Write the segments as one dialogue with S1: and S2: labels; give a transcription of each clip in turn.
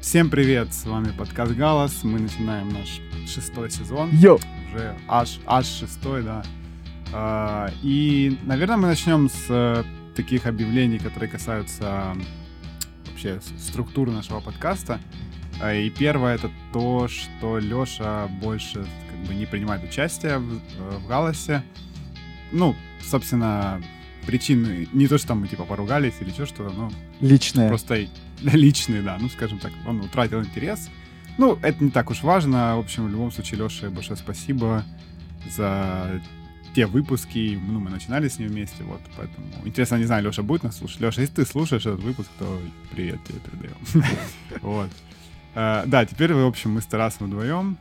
S1: Всем привет, с вами подкаст Галас. Мы начинаем наш шестой сезон.
S2: Йо!
S1: Уже аж, аж шестой, да. А, и, наверное, мы начнем с э, таких объявлений, которые касаются вообще структуры нашего подкаста. А, и первое это то, что Лёша больше как бы не принимает участие в, э, в Галасе. Ну, собственно, причины не то, что там мы типа поругались или что что-то, но
S2: Личное.
S1: просто личные, да, ну, скажем так, он утратил интерес. Ну, это не так уж важно. В общем, в любом случае, Леше, большое спасибо за те выпуски. Ну, мы начинали с ним вместе, вот, поэтому... Интересно, не знаю, Леша будет нас слушать. Леша, если ты слушаешь этот выпуск, то привет тебе передаем. Вот. Э, Да, теперь, в общем, мы с Тарасом вдвоем.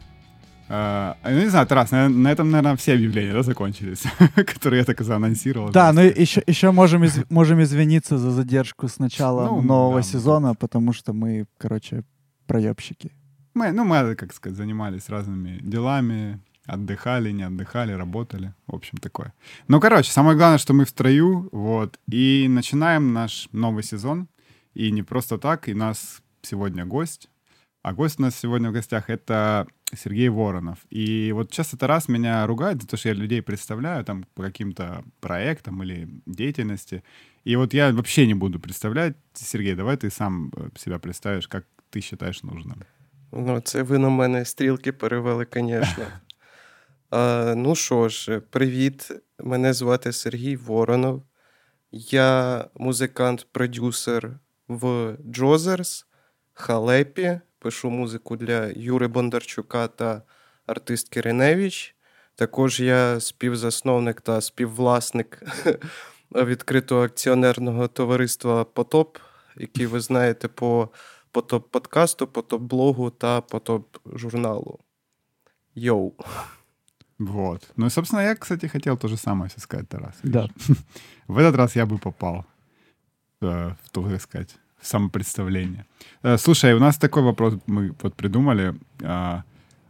S1: Э, Ну, не знаю, Тарас, на на этом, наверное, все объявления, да, закончились, которые я так и заанонсировал.
S2: Да, ну еще, еще можем, из- можем извиниться за задержку с начала
S1: Ну,
S2: нового
S1: да.
S2: сезона, потому что мы, короче, проебщики.
S1: Мы, ну, мы, как сказать, занимались разными делами, отдыхали, не отдыхали, работали, в общем, такое. Ну, короче, самое главное, что мы в строю, вот, и начинаем наш новый сезон, и не просто так, и нас сегодня гость, а гость у нас сегодня в гостях — это Сергей Воронов. И вот часто Тарас меня ругает за то, что я людей представляю там по каким-то проектам или деятельности, и вот я вообще не буду представлять. Сергей, давай ты сам э, себя представишь, как ты считаешь нужным.
S3: Ну, це ви на мене стрілки перевели, звісно. А, ну що ж, привіт. Мене звати Сергій Воронов. Я музикант-продюсер в Джозерс, Халепі. Пишу музику для Юри Бондарчука та артистки Реневич. Також я співзасновник та співвласник відкритого акціонерного товариства Потоп, який ви знаєте по потоп подкасту, потоп блогу та потоп журналу. Йоу.
S1: Вот. Ну и, собственно, я, кстати, хотел то же самое все сказать, Тарас.
S2: Да.
S1: видишь. В этот раз я бы попал э, в то, так сказать, в самопредставление. Э, Слушай, у нас такой вопрос мы вот придумали. А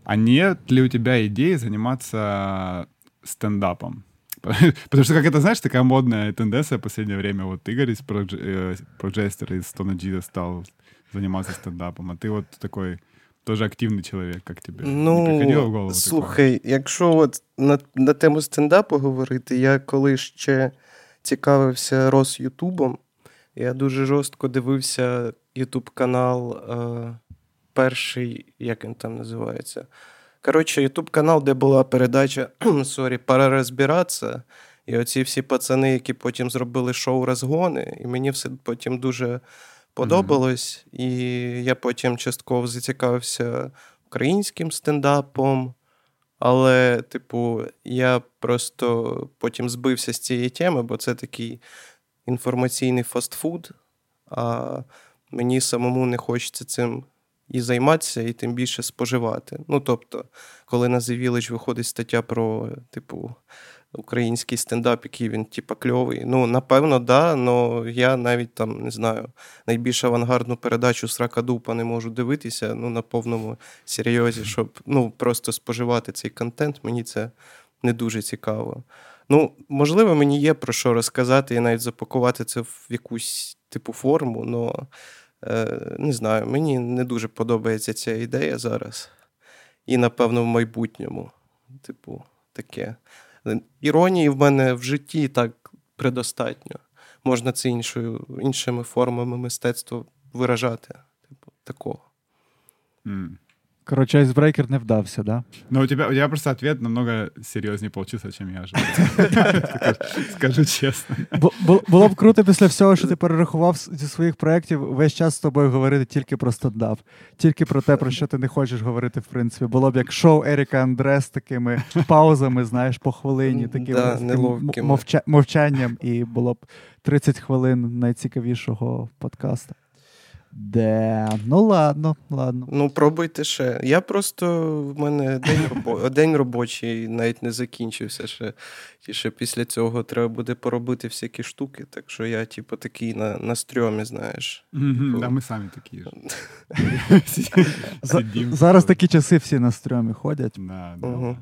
S1: а нет ли у тебя идеи заниматься стендапом? Потому что, как это, знаешь, такая модная тенденция в последнее время. Вот Игорь из Proj- э, Projester из Тона Джида стал заниматься стендапом, а ты вот такой тоже активный человек, как тебе? не приходило в голову
S3: Ну,
S1: такое?
S3: слухай, якщо от на, на тему стендапу говорити, я коли ще цікавився Рос Ютубом, я дуже жорстко дивився Ютуб канал е, перший, як він там називається. Коротше, Ютуб канал, де була передача сорі, пора розбиратися. І оці всі пацани, які потім зробили шоу розгони, і мені все потім дуже подобалось. І я потім частково зацікавився українським стендапом. Але, типу, я просто потім збився з цієї теми, бо це такий інформаційний фастфуд, а мені самому не хочеться цим і займатися, і тим більше споживати. Ну, тобто, коли на Village виходить стаття про, типу, український стендап, який він, типа, кльовий. Ну, напевно, да, але я навіть там не знаю, найбільш авангардну передачу Срака Дупа не можу дивитися ну, на повному серйозі, щоб ну, просто споживати цей контент. Мені це не дуже цікаво. Ну, можливо, мені є про що розказати і навіть запакувати це в якусь типу форму, але е, не знаю, мені не дуже подобається ця ідея зараз. І, напевно, в майбутньому. Типу, таке. Іронії в мене в житті так предостатньо. Можна це іншою, іншими формами мистецтва виражати. Типу, такого.
S1: М.
S2: Коротше, icebreaker не вдався, да?
S1: Но у тебя, у тебя просто ответ намного серьезнее получился, чем я ожидал. Скажу-
S2: бу- Було б круто після всього, що ти перерахував зі своїх проєктів, весь час з тобою говорити тільки про стендап, тільки про те, про що ти не хочеш говорити, в принципі. Було б як шоу Еріка Андре з такими паузами, знаєш, по хвилині, таким мовчанням, і було б 30 хвилин найцікавішого подкасту. Де, ну ладно, ладно.
S3: Ну, пробуйте ще. Я просто в мене день, робо... день робочий навіть не закінчився ще. І ще після цього треба буде поробити всякі штуки. Так що я, типу, такий на, на стрьомі, знаєш.
S1: Мгм, Да, мы сами такие же.
S2: За-
S1: Сидим.
S2: Зараз такі часи всі на стрьомі ходять.
S1: Да, да.
S3: Мгм.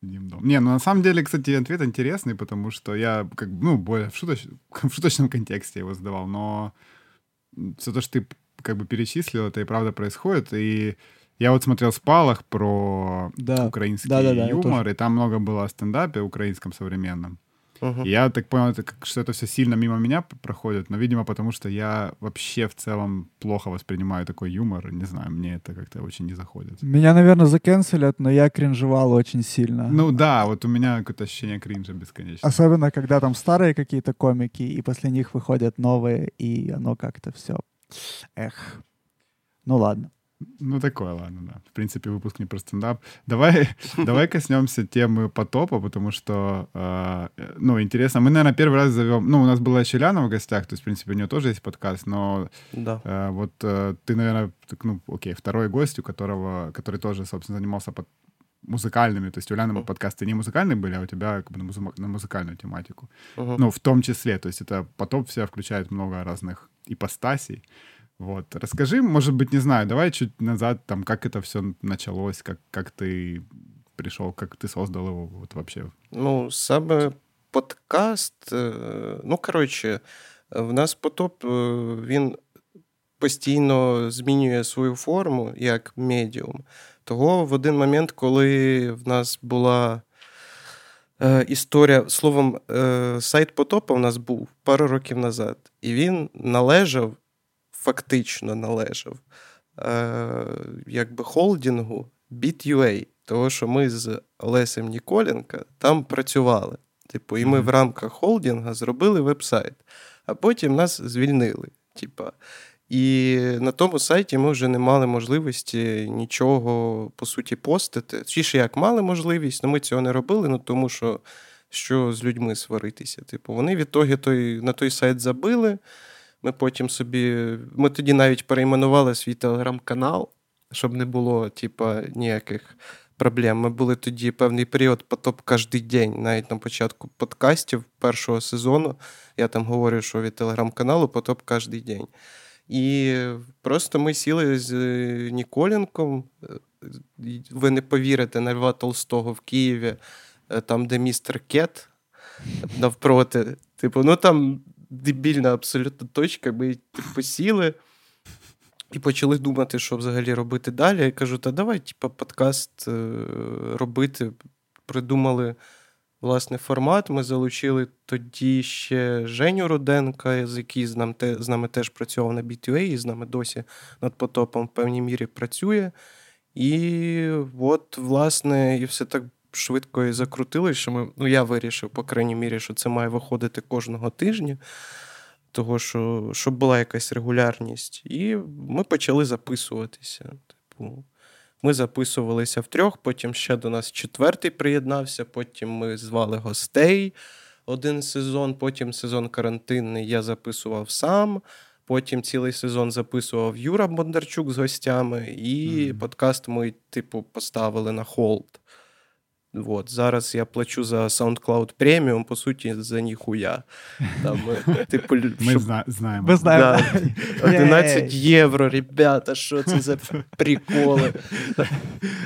S1: Сидим дома. Не, ну на самом деле, кстати, ответ интересный, потому что я, как бы, ну, более в, шуточ- в шуточном контексте его задавал, но все то, что ты как бы перечислил, это и правда происходит. И я вот смотрел «Спалах» про
S2: Да.
S1: украинский
S2: Да-да-да, я
S1: юмор, и там много было о стендапе украинском современном.
S3: Мгм.
S1: И Я так понял, это как, что это все сильно мимо меня п- проходит, но, видимо, потому что я вообще в целом плохо воспринимаю такой юмор. Не знаю, мне это как-то очень не заходит.
S2: Меня, наверное, закенселят, но я кринжевал очень сильно.
S1: Ну да, вот у меня какое-то ощущение кринжа бесконечно.
S2: Особенно, когда там старые какие-то комики, и после них выходят новые, и оно как-то все. Эх. Ну ладно.
S1: Ну, такое, ладно, да. В принципе, выпуск не про стендап. Давай, давай коснемся темы потопа, потому что, э, ну, интересно. Мы, наверное, первый раз зовем... Ну, у нас была Челянова в гостях, то есть, в принципе, у нее тоже есть подкаст, но
S3: Да.
S1: э, вот э, ты, наверное, так, ну, окей, второй гость, у которого, который тоже, собственно, занимался под музыкальными, то есть у Ляны
S3: Мгм.
S1: подкасты не музыкальные были, а у тебя как бы на, музыма- на музыкальную тематику.
S3: Мгм.
S1: Ну, в том числе, то есть это потоп в себя включает много разных ипостасей. Вот. Расскажи, может быть, не знаю, давай чуть назад, там, как это все началось, как, как ты пришел, как ты создал его вот вообще.
S3: Ну, саме подкаст. е, Ну, коротше, в нас потоп е, він постійно змінює свою форму як медіум. Того в один момент, коли в нас була е, історія, словом, е, сайт потопа в нас був пару років назад, і він належав, фактично належав, е, якби холдингу Bit.ua. Того, що ми з Олесем Ніколенка там працювали. Типу, і ми в рамках холдинга зробили веб-сайт, а потім нас звільнили. Типа. І на тому сайті ми вже не мали можливості нічого по суті постити. Чи ще як мали можливість, але ми цього не робили, ну тому що що з людьми сваритися. Типу, вони відтоді той, на той сайт забили. Ми потім собі. Ми тоді навіть перейменували свій телеграм-канал, щоб не було, типа, ніяких проблем. Ми були тоді певний період потоп кожен день, навіть на початку подкастів першого сезону. Я там говорю, що від телеграм-каналу потоп кожен день. І просто ми сіли з е, Ніколенком. е, Ви не повірите, на Льва Толстого в Києві, е, там, де містер Кет навпроти. Типу, ну там дебільна абсолютно точка. Ми типу, сіли і почали думати, що взагалі робити далі. Я кажу: та давай, типу, подкаст е, робити. Придумали власне формат. Ми залучили тоді ще Женю Руденка, з який з, нам з нами теж працював на B2A, і з нами досі над потопом в певній мірі працює. І от, власне, і все так швидко і закрутилось, що ми, ну, я вирішив, по крайній мірі, що це має виходити кожного тижня, того, що, щоб була якась регулярність. І ми почали записуватися. Типу, ми записувалися втрьох, потім ще до нас четвертий приєднався, потім ми звали гостей один сезон, потім сезон карантинний я записував сам. Потім цілий сезон записував Юра Бондарчук з гостями, і
S1: Мгм.
S3: подкаст ми, типу, поставили на hold. От, зараз я плачу за SoundCloud Premium, по суті, за ніхуя. Там, е, типу,
S1: Мы
S3: щоб-
S1: зна- знаем.
S2: Ми знаємо.
S3: Да. 11 євро, ребята, що це за приколи?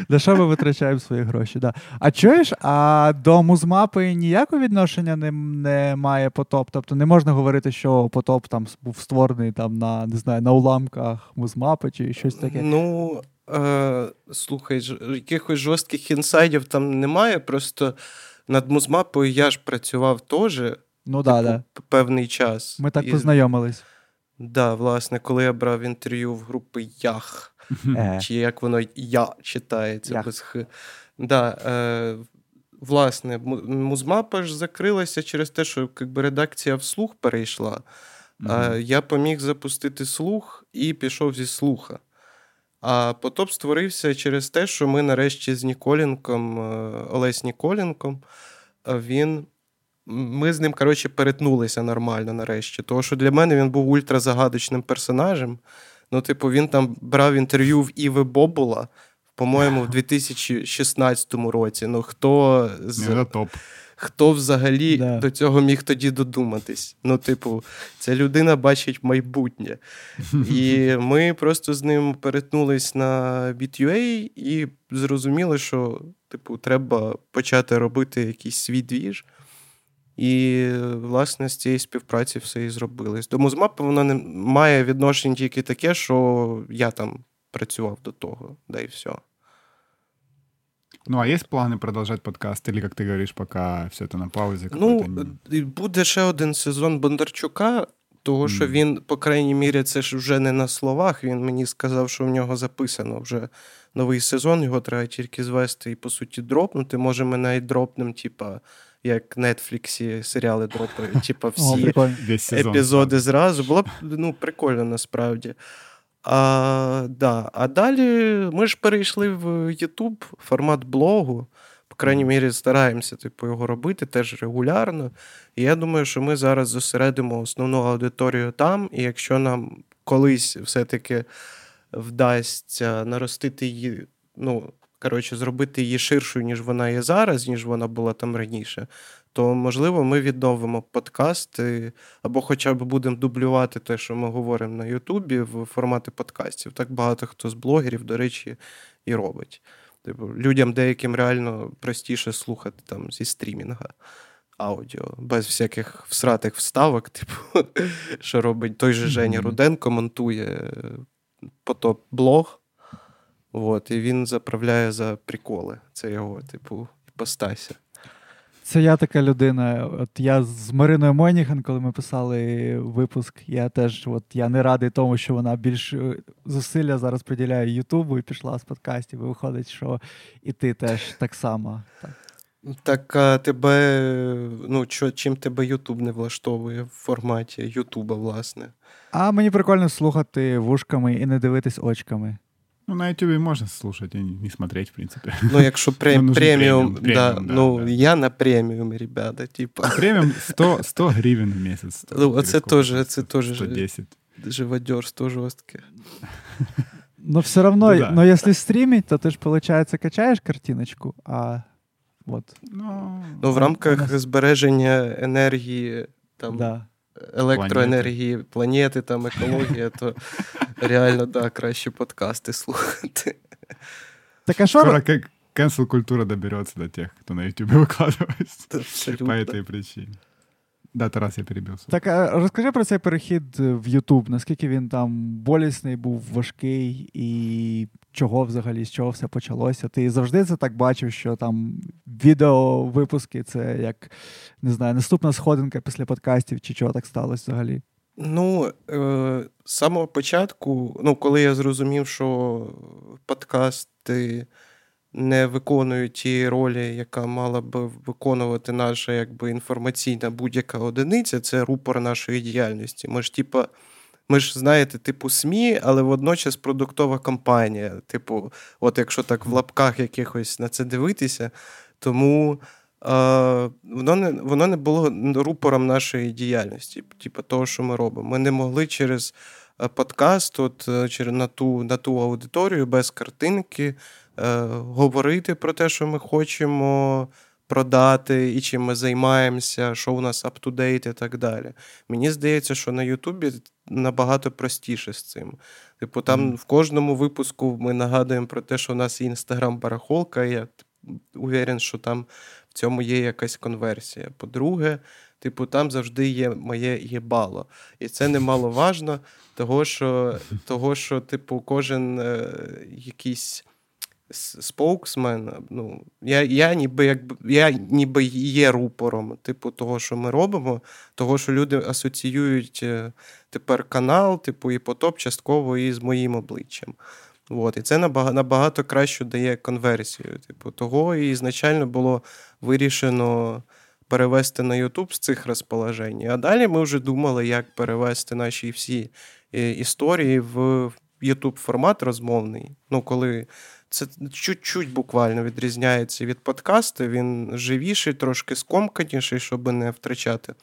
S2: На що ми витрачаємо свої гроші? Да. А чуєш, а до музмапи ніякого відношення не, не має потоп? Тобто не можна говорити, що потоп там був створений там на не знаю, на уламках музмапи чи щось таке.
S3: Ну, е, слухай, якихось жорстких інсайдів там немає. Просто над музмапою я ж працював теж
S2: Ну да,
S3: типу,
S2: да.
S3: певний час.
S2: Ми так
S3: І-
S2: познайомились.
S3: Да, власне, коли я брав інтерв'ю в групи Ях,
S2: Е.
S3: чи як воно я читається
S2: Ях.
S3: без х. Да, е, власне, музмапа ж закрилася через те, що якби, редакція вслух перейшла. А
S1: Мгм.
S3: я поміг запустити слух і пішов зі слуха. А потоп створився через те, що ми нарешті з Ніколенком, е, Олесь Ніколенком, е, він. Ми з ним, коротше, перетнулися нормально нарешті. Тому що для мене він був ультразагадочним персонажем. Ну, типу, він там брав інтерв'ю в Іви Бобула, по-моєму, в 2016 році. Ну, хто з
S1: топ.
S3: Хто взагалі
S2: Да.
S3: до цього міг тоді додуматись? Ну, типу, ця людина бачить майбутнє. І ми просто з ним перетнулись на BitUA і зрозуміли, що, типу, треба почати робити якийсь свій двіж. І, власне, з цієї співпраці все і зробилось. До музмапи воно не має відношення тільки таке, що я там працював до того, да і все.
S1: Ну, а есть планы продолжать подкаст? Или, как ты говоришь, пока все это на паузе?
S3: Ну,
S1: какой-то не-
S3: і буде ще один сезон Бондарчука, того, що
S1: Мгм.
S3: він, по крайній мірі, це ж вже не на словах. Він мені сказав, що в нього записано вже новий сезон, його треба тільки звести і, по суті, дропнути. Може, ми навіть дропнем, типа, як Нетфліксі серіали дропають, типа
S2: О,
S3: всі
S2: прикольно.
S1: Весь сезон.
S3: епізоди зразу. Було б ну, прикольно насправді. А, да. а далі ми ж перейшли в YouTube, формат блогу. По крайній мірі, стараємося типу, його робити теж регулярно. І я думаю, що ми зараз зосередимо основну аудиторію там, і якщо нам колись все-таки вдасться наростити її, ну, коротше, зробити її ширшою, ніж вона є зараз, ніж вона була там раніше, то можливо ми відновимо подкасти, або хоча б будемо дублювати те, що ми говоримо на Ютубі в форматі подкастів. Так багато хто з блогерів, до речі, і робить. Типу, людям деяким реально простіше слухати там зі стрімінга аудіо, без всяких всратих вставок, типу, що робить той же Женя Руденко, монтує потоп блог. От, і він заправляє за приколи. Це його, типу, іпостася.
S2: Це я така людина. От я з Мариною Моніхан, коли ми писали випуск, я теж от я не радий тому, що вона більш е, зусилля зараз приділяє Ютубу і пішла з подкастів. І виходить, що і ти теж так само. Так.
S3: Так а тебе, ну, що, чим тебе Ютуб не влаштовує в форматі Ютуба, власне?
S2: А мені прикольно слухати вушками і не дивитись очками.
S1: Ну, на YouTube можно слушать и не не смотреть, в принципе.
S3: Ну, якщо пре-
S1: Ну, нужен
S3: преміум,
S1: преміум,
S3: да,
S1: преміум, да,
S3: ну,
S1: да.
S3: я на преміум, ребята, типа.
S1: Премиум 100, 100 гривен в месяц. стоит.
S3: Ну,
S1: Или
S3: оце
S1: сколько
S3: теж-
S1: там?
S3: це теж-
S1: 110.
S3: живодерство жорстке.
S2: Но все равно,
S1: Ну да.
S2: но если стримить, то ты же, получается, качаєш картиночку, а вот,
S1: Ну,
S3: Ну, в
S2: у
S3: рамках
S2: нас-
S3: збереження енергії, там,
S2: да.
S3: електроенергії, планети, там, екологія, то реально, да, краще подкасти слухати.
S2: Так а що,
S1: скоро как cancel культура доберется до тех, кто на YouTube выкладывается.
S3: Абсолютно.
S1: По этой причине. Да, Тарас, я перебил.
S2: Так, а розкажи про цей перехід е, в Ютуб, наскільки він там болісний був, важкий, і чого взагалі, з чого все почалося? Ти завжди це так бачив, що там відеовипуски це як не знаю, наступна сходинка після подкастів, чи чого так сталося взагалі?
S3: Ну, е, з самого початку, ну, коли я зрозумів, що подкасти не виконують ті ролі, яка мала би виконувати наша якби, інформаційна будь-яка одиниця, це рупор нашої діяльності. Ми ж, типа, ми ж, знаєте, типу СМІ, але водночас продуктова компанія. Типу, от якщо так в лапках якихось на це дивитися, тому. Воно не воно не було рупором нашої діяльності, типу того, що ми робимо. Ми не могли через е, подкаст, от е, через на ту, на ту аудиторію без картинки е, говорити про те, що ми хочемо продати і чим ми займаємося, що у нас up-to-date і так далі. Мені здається, що на Ютубі набагато простіше з цим. Типу, там
S1: Мгм.
S3: в кожному випуску ми нагадуємо про те, що у нас є інстаграм-барахолка. Я уверен, що там в цьому є якась конверсія. По-друге, типу, там завжди є моє єбало. І це немаловажно, того, що, того, що типу, кожен е, якийсь с- споксмен, ну, я, я, ніби, якби, я ніби є рупором, типу, того, що ми робимо, того, що люди асоціюють е, тепер канал, типу, і потоп частково і з моїм обличчям. От, і це набагато, набагато краще дає конверсію. Типу, того і ізначально було вирішено перевести на YouTube з цих розположень. А далі ми вже думали, як перевести наші всі е, історії в YouTube формат розмовний. Ну, коли це чуть-чуть буквально відрізняється від подкасту, він живіший, трошки скомканіший, щоб не втрачати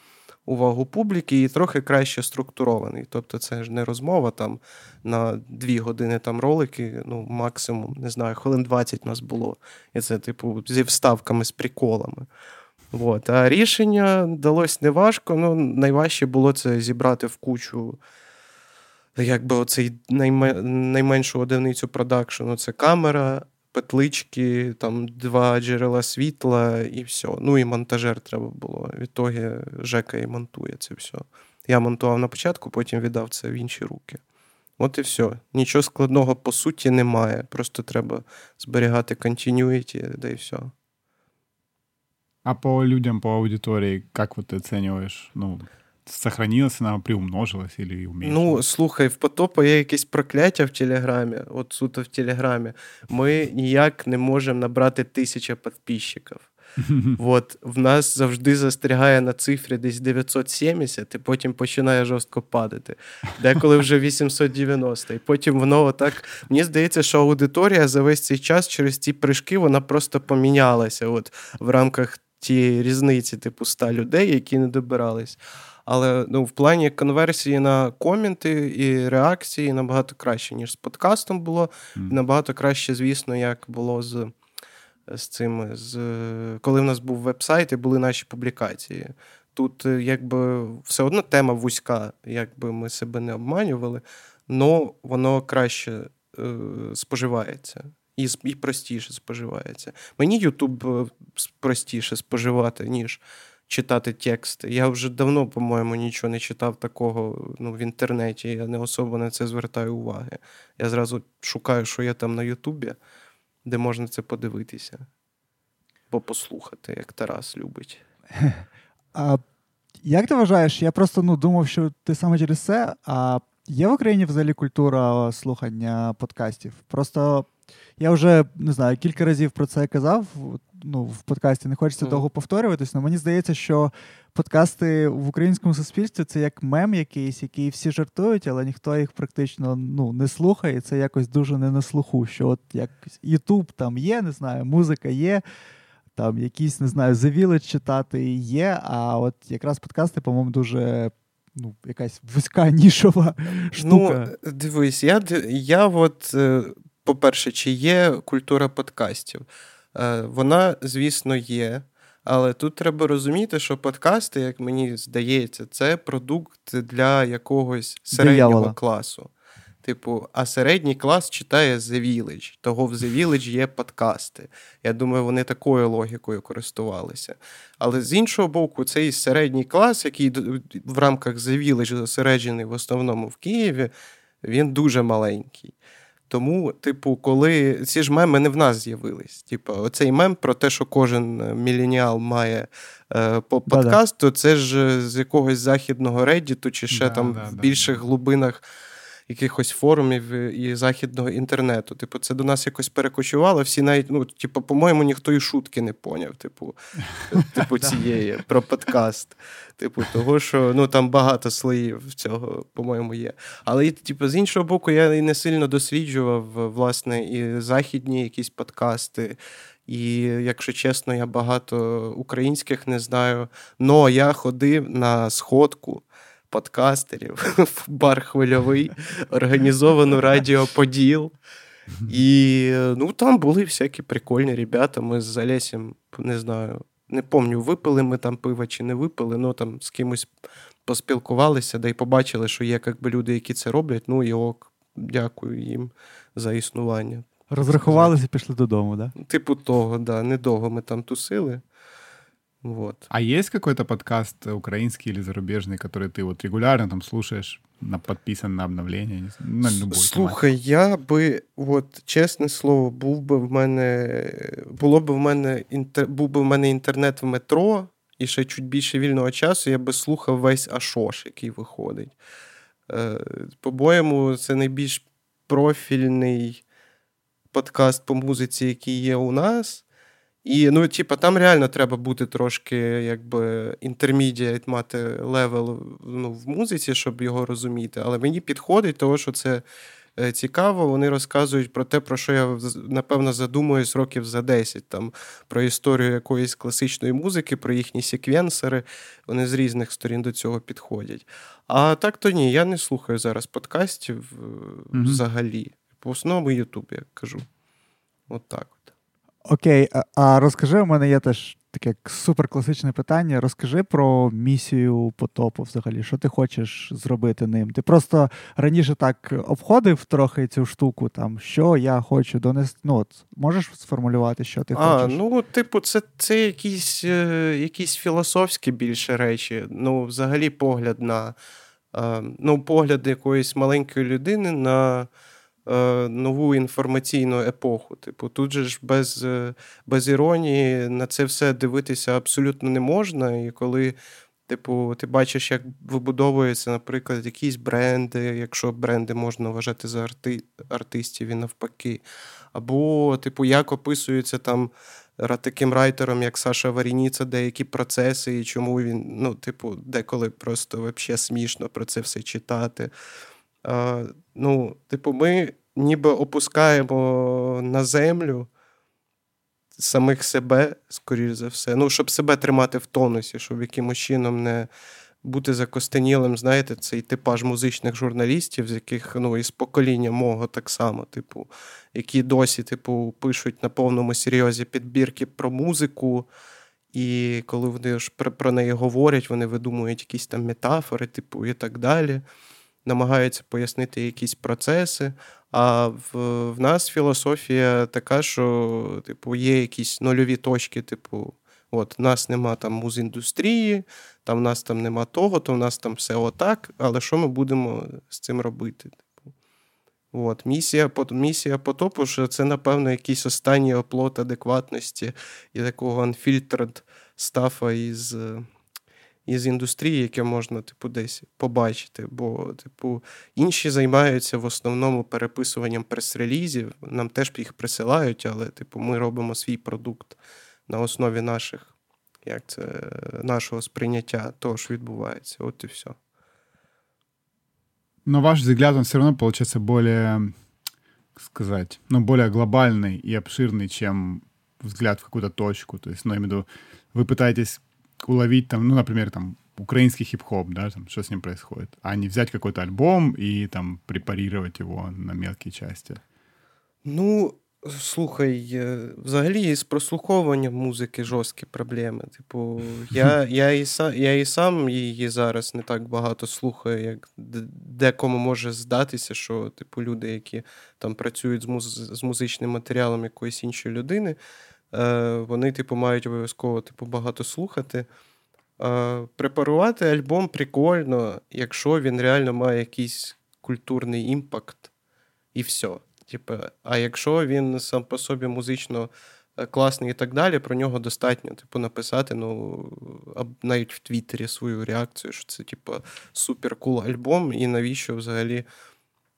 S3: увагу публіки, і трохи краще структурований. Тобто, це ж не розмова там на дві години там ролики, ну, максимум, не знаю, хвилин 20 нас було. І це, типу, зі вставками, з приколами. От. А рішення далось неважко. Ну, найважче було це зібрати в кучу. Якби оцей найме- найменшу одиницю продакшену це камера, петлички, там два джерела світла і все. Ну і монтажер треба було. Відтоді Жека і монтує це все. Я монтував на початку, потім віддав це в інші руки. От і все. Нічого складного по суті немає. Просто треба зберігати continuity, да і все.
S1: А по людям, по аудиторії, як ты оцениваешь? Ну, сохранилась она, приумножилась или уменьшилась?
S3: Ну, слухай, в потопа є якесь прокляття в Телеграмі, от суто в Телеграмі. Ми ніяк не можемо набрати тисяча підписчиків. От в нас завжди застрягає на цифрі десь 970, і потім починає жорстко падати. Деколи вже 890. І потім воно отак. Мені здається, що аудиторія за весь цей час через ці прыжки вона просто помінялася от в рамках тієї різниці, типу 100 людей, які не добирались. Але ну, в плані конверсії на коменти і реакції набагато краще, ніж з подкастом було.
S1: Мгм.
S3: Набагато краще, звісно, як було з, з цим. З, коли в нас був веб-сайт і були наші публікації. Тут е, якби все одно тема вузька, якби ми себе не обманювали, але воно краще е, споживається. І, і простіше споживається. Мені YouTube е, простіше споживати, ніж читати тексти. Я вже давно, по-моєму, нічого не читав такого ну, в інтернеті. Я не особо на це звертаю уваги. Я зразу шукаю, що є там на Ютубі, де можна це подивитися. Або послухати, як Тарас любить.
S2: А як ти вважаєш? Я просто ну, думав, що ти саме через це. А є в Україні взагалі культура слухання подкастів? Просто я вже не знаю, кілька разів про це казав. Ну, в подкасті не хочеться
S3: Мгм.
S2: довго повторюватись, але мені здається, що подкасти в українському суспільстві це як мем якийсь, який всі жартують, але ніхто їх практично ну, не слухає. Це якось дуже не на слуху. Що от як Ютуб там є, не знаю, музика є, там якісь, не знаю, Village читати є, а от якраз подкасти, по-моєму, дуже ну, якась вузька нішова штука.
S3: Ну, дивись, я, я от, е, по-перше, чи є культура подкастів? Е, Вона, звісно, є. Але тут треба розуміти, що подкасти, як мені здається, це продукт для якогось середнього
S2: Диявола.
S3: класу. Типу, а середній клас читає The Village. Того в The Village є подкасти. Я думаю, вони такою логікою користувалися. Але з іншого боку, цей середній клас, який в рамках The Village зосереджений в основному в Києві, він дуже маленький. Тому, типу, коли ці ж меми не в нас з'явились. Типу, оцей мем про те, що кожен мілініал міленіал має е,
S2: Да-да.
S3: подкаст, то це ж е, з якогось західного реддіту, чи ще
S1: Да,
S3: там
S1: да,
S3: в
S1: да,
S3: більших
S1: да.
S3: глибинах якихось форумів і західного інтернету. Типу, це до нас якось перекочувало. Всі навіть, ну, типу, по-моєму, ніхто і шутки не поняв. Типу, типу цієї про подкаст. Типу, того, що ну там багато слоїв цього, по-моєму, є. Але типу, з іншого боку, я і не сильно досліджував власне і західні якісь подкасти. І, якщо чесно, я багато українських не знаю. Но я ходив на сходку подкастерів в бар хвильовий, організовану Радіо Поділ. І ну, там були всякі прикольні ребята. Ми з Олесем, не знаю, не пам'ятаю, випили ми там пиво чи не випили, ну там з кимось поспілкувалися, да й побачили, що є якби, люди, які це роблять. Ну і ок, дякую їм за існування.
S2: Розрахувалися і пішли додому, да?
S3: Типу того, да, недовго ми там тусили. Вот.
S1: А есть какой-то подкаст э, украинский или зарубежный, который ты вот регулярно там слушаешь, на, подписан на обновления, не знаю, на любой
S3: Слухай, я би, от, чесне слово, був би в мене, було б в мене інтер, був би в мене інтернет в метро, і ще чуть більше вільного часу, я би слухав весь Ашош, який виходить. Е, по-моєму, це найбільш профільний подкаст по музиці, який є у нас. І, ну, типа, там реально треба бути трошки, якби, intermediate, мати level ну, в музиці, щоб його розуміти. Але мені підходить, того, що це е, цікаво. Вони розказують про те, про що я напевно задумуюсь років за 10, там, про історію якоїсь класичної музики, про їхні секвенсори. Вони з різних сторін до цього підходять. А так то ні, я не слухаю зараз подкастів
S1: Мгм.
S3: взагалі. По основному Ютуб, я кажу. От так от.
S2: Окей, а, а розкажи, у мене є теж таке суперкласичне питання. Розкажи про місію потопу взагалі. Що ти хочеш зробити ним? Ти просто раніше так обходив трохи цю штуку, там, що я хочу донести. Ну, от, Можеш сформулювати, що ти
S3: а,
S2: хочеш?
S3: Ну, типу, це це якісь е, якісь філософські більше речі. Ну, взагалі, погляд на е, ну, погляд якоїсь маленької людини на. Е, нову інформаційну епоху. Типу, тут же ж без е, без іронії на це все дивитися абсолютно не можна. І коли типу, ти бачиш, як вибудовуються, наприклад, якісь бренди, якщо бренди можна вважати за арти... артистів і навпаки, або, типу, як описуються там. Таким райтером, як Саша Варініца, деякі процеси, і чому він, ну, типу, деколи просто взагалі смішно про це все читати. А, Ну, типу, ми ніби опускаємо на землю самих себе, скоріш за все. Ну, щоб себе тримати в тонусі, щоб якимось чином не бути закостенілим, знаєте, цей типаж музичних журналістів, з яких ну, із покоління мого так само, типу, які досі, типу, пишуть на повному серйозі підбірки про музику. І коли вони ж про неї говорять, вони видумують якісь там метафори, типу, і так далі намагаються пояснити якісь процеси. А в, в нас філософія така, що типу, є якісь нульові точки, типу, от, нас нема там музіндустрії, там нас там нема того, то в нас там все отак. Але що ми будемо з цим робити? Типу? От, Місія місія потопу, що це, напевно, якийсь останній оплот адекватності і такого unfiltered стафа із із індустрії, яке можна, типу, десь побачити. Бо, типу, інші займаються в основному переписуванням прес-релізів. Нам теж їх присилають, але, типу, ми робимо свій продукт на основі наших, як це, нашого сприйняття того, що відбувається. От і все.
S1: Но ваш взгляд, он все равно получается более, как сказать, ну, более глобальный и обширный, чем взгляд в какую-то точку. То есть, ну, я имею в виду, вы пытаетесь уловить там, ну, например, там, украинский хип-хоп, да, там, что с ним происходит, а не взять какой-то альбом и там препарировать его на мелкие части.
S3: Ну, слухай, е, взагалі з прослуховуванням музики жорсткі проблеми. Типу, я я, і сам, я і сам її зараз не так багато слухаю, як декому може здатися, що типу, люди, які там працюють з, муз, з музичним матеріалом якоїсь іншої людини, вони, типу, мають обов'язково типу, багато слухати. Е, препарувати альбом прикольно, якщо він реально має якийсь культурний імпакт, і все. Типу, а якщо він сам по собі музично е, класний і так далі, про нього достатньо типу, написати, ну, навіть в Твіттері свою реакцію, що це, типу, супер кул альбом, і навіщо взагалі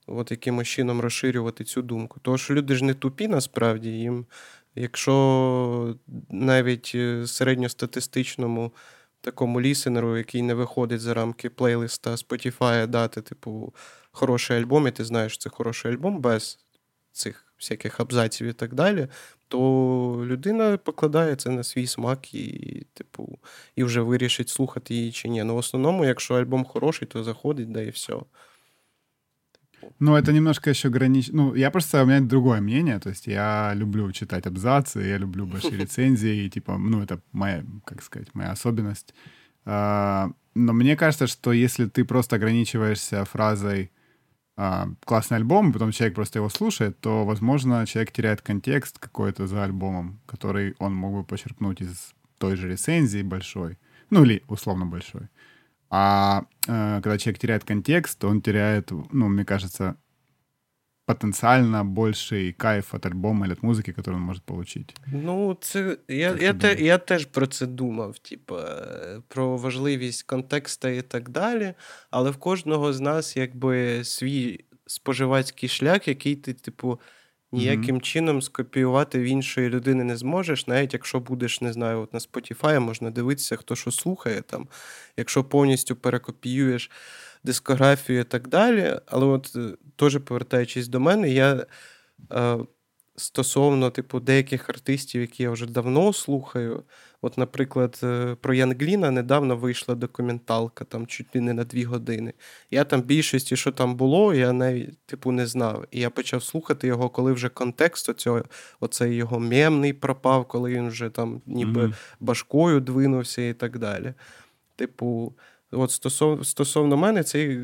S3: от якимось чином розширювати цю думку. Тому що люди ж не тупі, насправді, їм Якщо навіть е, середньостатистичному такому лісенеру, який не виходить за рамки плейлиста Spotify, дати, типу, хороший альбом, і ти знаєш, це хороший альбом без цих всяких абзаців і так далі, то людина покладає це на свій смак і, типу, і вже вирішить, слухати її чи ні. Ну, в основному, якщо альбом хороший, то заходить, да і все.
S1: Ну, это немножко еще ограничено. Ну, я просто, у меня другое мнение, то есть я люблю читать абзацы, я люблю большие рецензии, и, типа, ну, это моя, как сказать, моя особенность. А, но мне кажется, что если ты просто ограничиваешься фразой а, «классный альбом», потом человек просто его слушает, то, возможно, человек теряет контекст какой-то за альбомом, который он мог бы почерпнуть из той же рецензии большой, ну, или условно большой. А э, когда человек теряет контекст, он теряет, ну, мне кажется, потенциально больший кайф от альбома или от музики, которую он может получить.
S3: Ну, це я я, те, я теж про це думав, типу, про важливість контекста і так далі. Але в кожного з нас якби свій споживацький шлях, який ти, типу, ніяким mm-hmm. чином скопіювати в іншої людини не зможеш, навіть якщо будеш, не знаю, от на Spotify можна дивитися, хто що слухає там, якщо повністю перекопіюєш дискографію і так далі. Але от е, теж повертаючись до мене, я е, стосовно типу, деяких артистів, які я вже давно слухаю, От, наприклад, е, про Янгліна недавно вийшла документалка, там чуть ли не на дві години. Я там більшості, що там було, я навіть типу не знав. І я почав слухати його, коли вже контекст оцього, оцей його мемний пропав, коли він вже там ніби mm-hmm. башкою двинувся і так далі. Типу, от стосовно стосовно мене, цей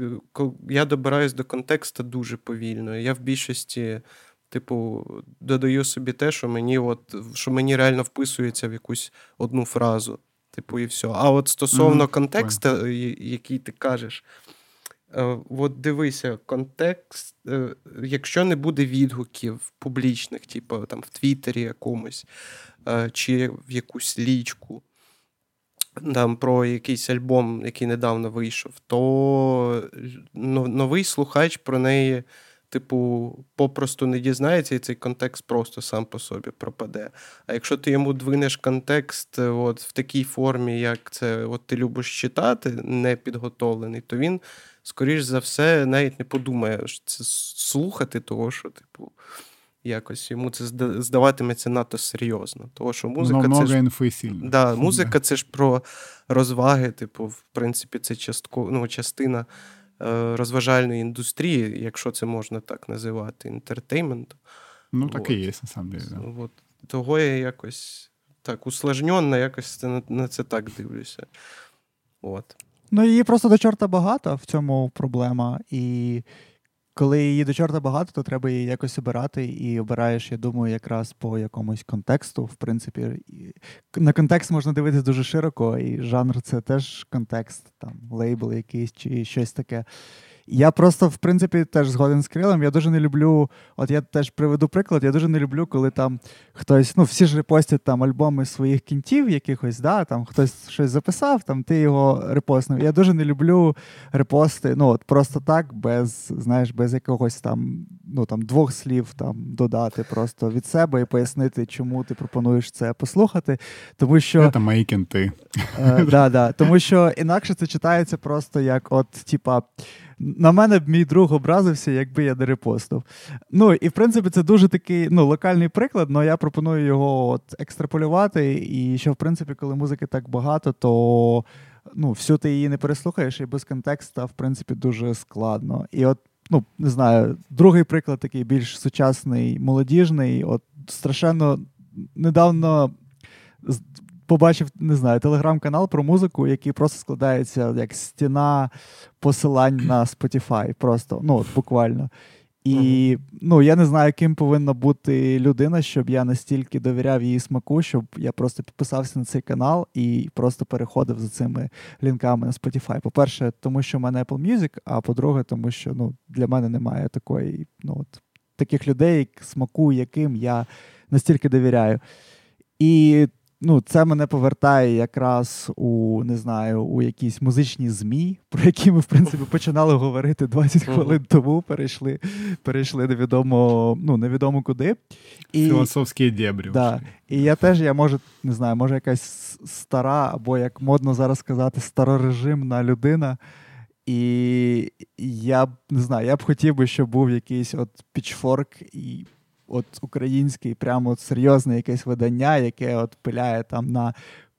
S3: я добираюсь до контексту дуже повільно. Я в більшості. Типу, додаю собі те, що мені от, що мені реально вписується в якусь одну фразу. Типу, і все. А от стосовно mm-hmm. контексту, який ти кажеш, е, от дивися, контекст, е, якщо не буде відгуків публічних, типу там в Твіттері якомусь, е, чи в якусь лічку, там про якийсь альбом, який недавно вийшов, то новий слухач про неї типу, попросту не дізнається, і цей контекст просто сам по собі пропаде. А якщо ти йому двинеш контекст е, от, в такій формі, як це от ти любиш читати, не підготовлений, то він, скоріш за все, навіть не подумає що це слухати, того, що, типу. Якось йому це здаватиметься надто серйозно. Того, що музика
S1: Много
S3: це ж. Да, музика це ж про розваги, типу, в принципі, це частко, ну, частина розважальної індустрії, якщо це можна так називати, інтертейменту.
S1: Ну, так От. і є, насамперед. Да.
S3: От. Того я якось так усложненно, якось на, на це так дивлюся. От.
S2: Ну, її просто до чорта багато, в цьому проблема. І коли її до чорта багато, то треба її якось обирати, і обираєш, я думаю, якраз по якомусь контексту. В принципі, на контекст можна дивитися дуже широко, і жанр це теж контекст, там лейбл якийсь чи щось таке. Я просто, в принципі, теж згоден з Крилом. Я дуже не люблю. От я теж приведу приклад, я дуже не люблю, коли там хтось, ну, всі ж репостять там альбоми своїх кінтів якихось, да, там хтось щось записав, там ти його репостнув. Я дуже не люблю репости, ну, от просто так, без, знаєш, без якогось там, ну, там, двох слів там додати просто від себе і пояснити, чому ти пропонуєш це послухати. Тому що.
S1: Це мої кінти.
S2: Е, да, да, Тому що інакше це читається просто як, от, типа. На мене б мій друг образився, якби я не репостив. Ну, і в принципі, це дуже такий ну, локальний приклад, але я пропоную його от екстраполювати. І що, в принципі, коли музики так багато, то ну, всю ти її не переслухаєш, і без контекста, в принципі, дуже складно. І от, ну, не знаю, другий приклад такий більш сучасний, молодіжний. От страшенно недавно побачив, не знаю, телеграм-канал про музику, який просто складається як стіна посилань на Spotify. Просто, ну, от буквально. І ну, я не знаю, ким повинна бути людина, щоб я настільки довіряв її смаку, щоб я просто підписався на цей канал і просто переходив за цими лінками на Spotify. По-перше, тому що в мене Apple Music, а по-друге, тому що ну, для мене немає такої, ну, от, таких людей, смаку, яким я настільки довіряю. І ну, це мене повертає якраз у не знаю, у якісь музичні змі, про які ми в принципі починали говорити 20 хвилин тому. Перейшли перейшли невідомо, ну невідомо куди.
S1: І, Філософські дебрі.
S2: Да. І я теж, я може, не знаю, може якась стара, або як модно зараз сказати, старорежимна людина. І я б не знаю, я б хотів би, щоб був якийсь от пічфорк і от український, прямо от серйозне якесь видання, яке от пиляє там на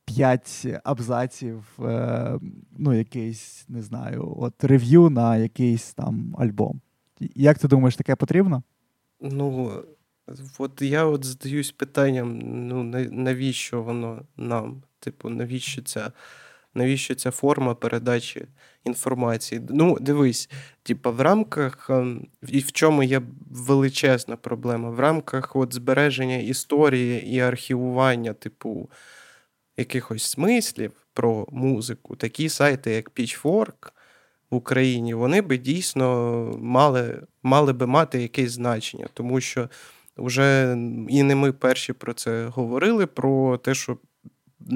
S2: п'ять абзаців, е, ну, якийсь, не знаю, от рев'ю на якийсь там альбом. Як ти думаєш, таке потрібно?
S3: Ну, от я от задаюсь питанням: ну, навіщо воно нам? Типу, навіщо ця навіщо ця форма передачі інформації? Ну, дивись, типу, в рамках ем, і в чому є величезна проблема, в рамках от збереження історії і архівування, типу, якихось смислів про музику, такі сайти, як Pitchfork в Україні, вони би дійсно мали, мали би мати якесь значення, тому що. Вже і не ми перші про це говорили, про те, що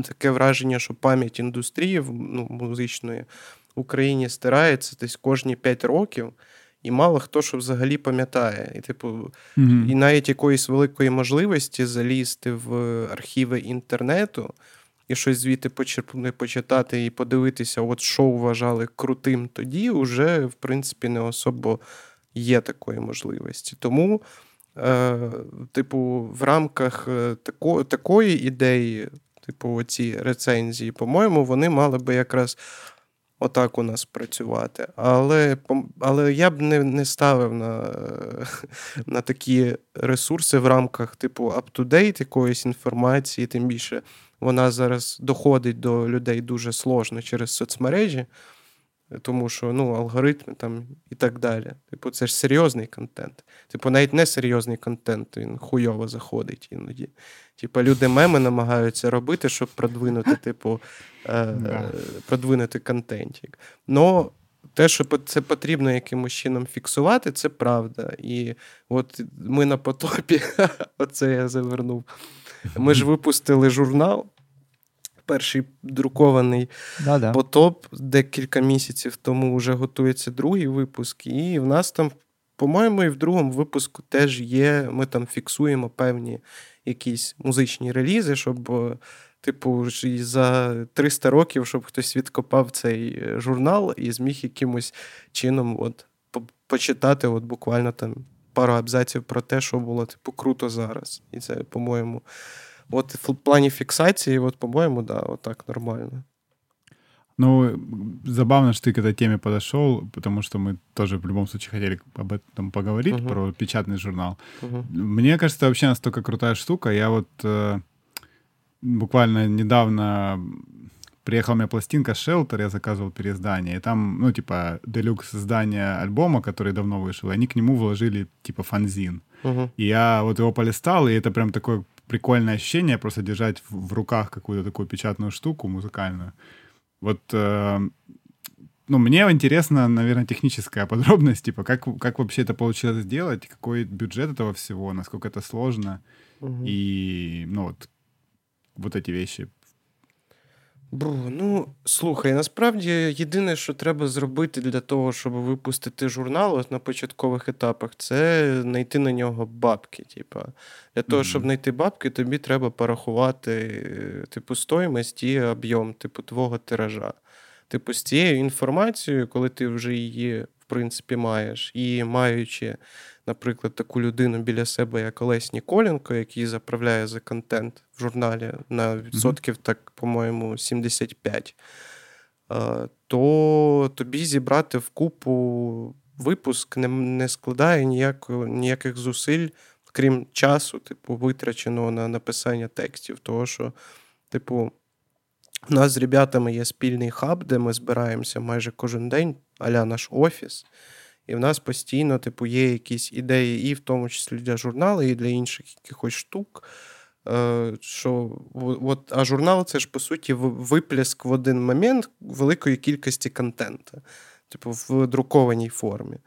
S3: таке враження, що пам'ять індустрії ну, музичної в Україні стирається десь кожні 5 років, і мало хто що взагалі пам'ятає. І, типу, mm-hmm. і навіть якоїсь великої можливості залізти в архіви інтернету. І щось звідти почитати і подивитися, от що вважали крутим тоді, вже, в принципі, не особо є такої можливості. Тому, е, типу, в рамках е, тако, такої ідеї Типу, оці рецензії, по-моєму, вони мали би якраз отак у нас працювати. Але але я б не не ставив на на такі ресурси в рамках, типу, up-to-date якоїсь інформації, тим більше вона зараз доходить до людей дуже сложно через соцмережі тому що ну, алгоритми там і так далі. Типу, це ж серйозний контент. Типу, навіть не серйозний контент, він хуйово заходить іноді. Типу, люди меми намагаються робити, щоб продвинути, типу, е, продвинути контентик. Но те, що це потрібно якимось чином фіксувати, це правда. І от ми на потопі, оце я завернув. Ми ж випустили журнал перший друкований
S2: Да-да.
S3: потоп декілька місяців тому вже готується другий випуск, і в нас там, по-моєму, і в другому випуску теж є. Ми там фіксуємо певні якісь музичні релізи, щоб. Типу, за 300 років, щоб хтось відкопав цей е, журнал і зміг якимось чином от, почитати от буквально там пару абзаців про те, що було типу круто зараз. І це, по-моєму, От в плані фіксації, от, по-моєму, да, вот так нормально.
S1: Ну, забавно, что ты к этой теме подошел, потому что мы тоже в любом случае хотели об этом поговорить, uh-huh. про печатный журнал. Uh-huh. Мне кажется, это вообще настолько крутая штука. Я вот э, буквально недавно приехала у меня пластинка Shelter, я заказывал переиздание, и там, ну, типа, делюкс издания альбома, который давно вышел, и они к нему вложили, типа, фанзин. Uh-huh. И я вот его полистал, и это прям такой прикольное ощущение просто держать в, в руках какую-то такую печатную штуку музыкальную. Вот, э, ну, мне интересно, наверное, техническая подробность, типа, как, как вообще это получилось сделать, какой бюджет этого всего, насколько это сложно, угу. и, ну, вот, вот эти вещи
S3: Бу, ну слухай, насправді єдине, що треба зробити для того, щоб випустити журнал от на початкових етапах, це знайти на нього бабки. Типа. Для того, mm-hmm. щоб знайти бабки, тобі треба порахувати типу, стоїмость і об'єм типу, твого тиража. Типу, з цією інформацією, коли ти вже її в принципі маєш, і маючи наприклад, таку людину біля себе, як Олесь Ніколенко, який заправляє за контент в журналі на відсотків, так, по-моєму, 75, то тобі зібрати в купу випуск не не складає ніякого, ніяких зусиль, крім часу, типу, витраченого на написання текстів. Того, що, типу, у нас з ребятами є спільний хаб, де ми збираємося майже кожен день, аля наш офіс. І в нас постійно, типу, є якісь ідеї, і в тому числі для журналу, і для інших якихось штук. Е, що, от, А журнал це ж, по суті, виплеск в один момент великої кількості контенту, типу, в друкованій формі.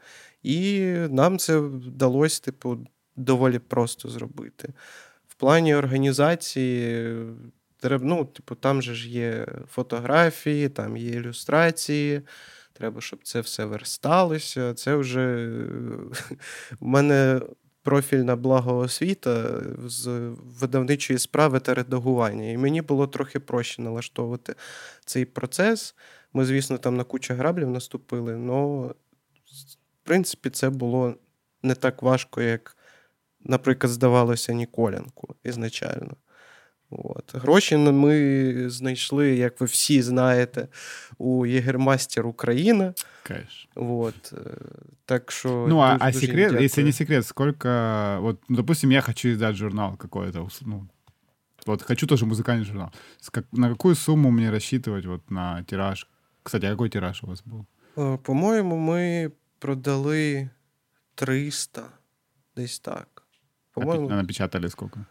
S3: І нам це вдалося, типу, доволі просто зробити. В плані організації. Ну, типу, Там же ж є фотографії, там є ілюстрації, Треба, щоб це все версталося. Це вже в мене профільна благоосвіта з видавничої справи та редагування. І мені було трохи проще налаштовувати цей процес. Ми, звісно, там на кучу граблів наступили, але, в принципі, це було не так важко, як, наприклад, здавалося Ніколенку ізначально. От. Гроші ми знайшли, як ви всі знаєте, у Єгермастер Україна.
S1: Конечно.
S3: Вот. Э, так что.
S1: Ну, а, а секрет, дякую. если не секрет, сколько. Вот, ну, допустим, я хочу издать журнал какой-то. Ну, вот хочу тоже музыкальный журнал. На какую сумму мне рассчитывать вот на тираж? Кстати, а какой тираж у вас был?
S3: Э, по-моєму, ми продали 300, десь так.
S1: По-моєму... А напечатали сколько?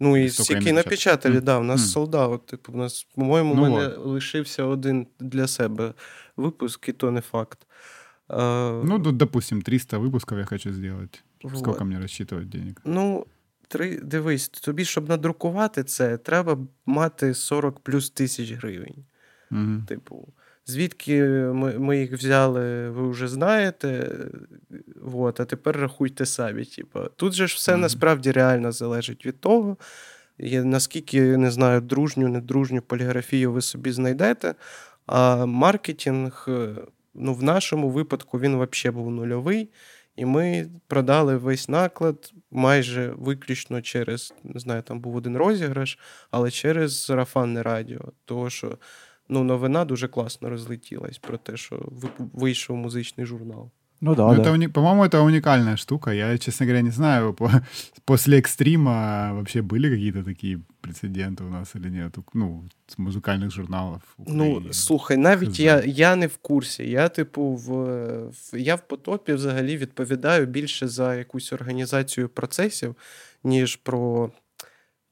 S3: Ну, і стільки напечатали, так, да, у нас mm. солдат. Типу, у нас, по-моєму, ну, мене вот. лишився один для себе випуск, і то не факт.
S1: А, ну, допустим, 300 випусків я хочу зробити. Вот. Скільки мені розчитувати денег?
S3: Ну, три, дивись, тобі, щоб надрукувати це, треба мати 40 плюс тисяч гривень. Mm-hmm. Типу, Звідки ми ми їх взяли, ви вже знаєте. Вот, а тепер рахуйте самі. Типу. Тут же ж все mm-hmm. насправді реально залежить від того, наскільки не знаю, дружню, недружню поліграфію ви собі знайдете. А маркетинг, ну, в нашому випадку він взагалі був нульовий. І ми продали весь наклад майже виключно через, не знаю, там був один розіграш, але через сарафанне радіо. Тому що ну, новина дуже класно розлетілась про те, що вийшов музичний журнал.
S2: Ну да,
S1: Ну,
S2: да.
S1: это уни- По-моему, это уникальная штука. Я, честно говоря, не знаю, по- после экстрима вообще были какие-то такие прецеденты у нас или нет? Ну, с музыкальных журналов.
S3: Ну,
S1: Украины.
S3: слухай, навіть
S1: Хз.
S3: я, я не в курсі. Я, типу, в, в я в потопі взагалі відповідаю більше за якусь організацію процесів, ніж про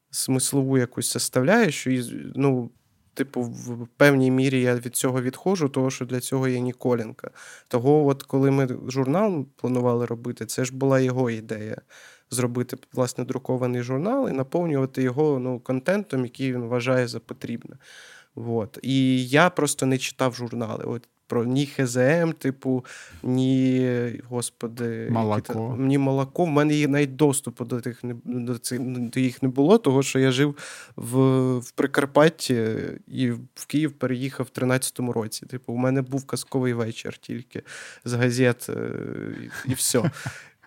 S3: смислову якусь составляючу. І, ну, типу, в певній мірі я від цього відходжу, тому що для цього є Ніколенка. Того, от коли ми журнал планували робити, це ж була його ідея. Зробити власне друкований журнал і наповнювати його ну, контентом, який він вважає за потрібне. От. І я просто не читав журнали. От про ні ХЗМ, типу, ні, господи,
S1: Молоко.
S3: ні молоко. В мене навіть доступу до тих до, цих, до їх не було, того що я жив в, в Прикарпатті і в Київ переїхав в 13-му році. Типу, у мене був казковий вечір тільки з газет е, і, і все.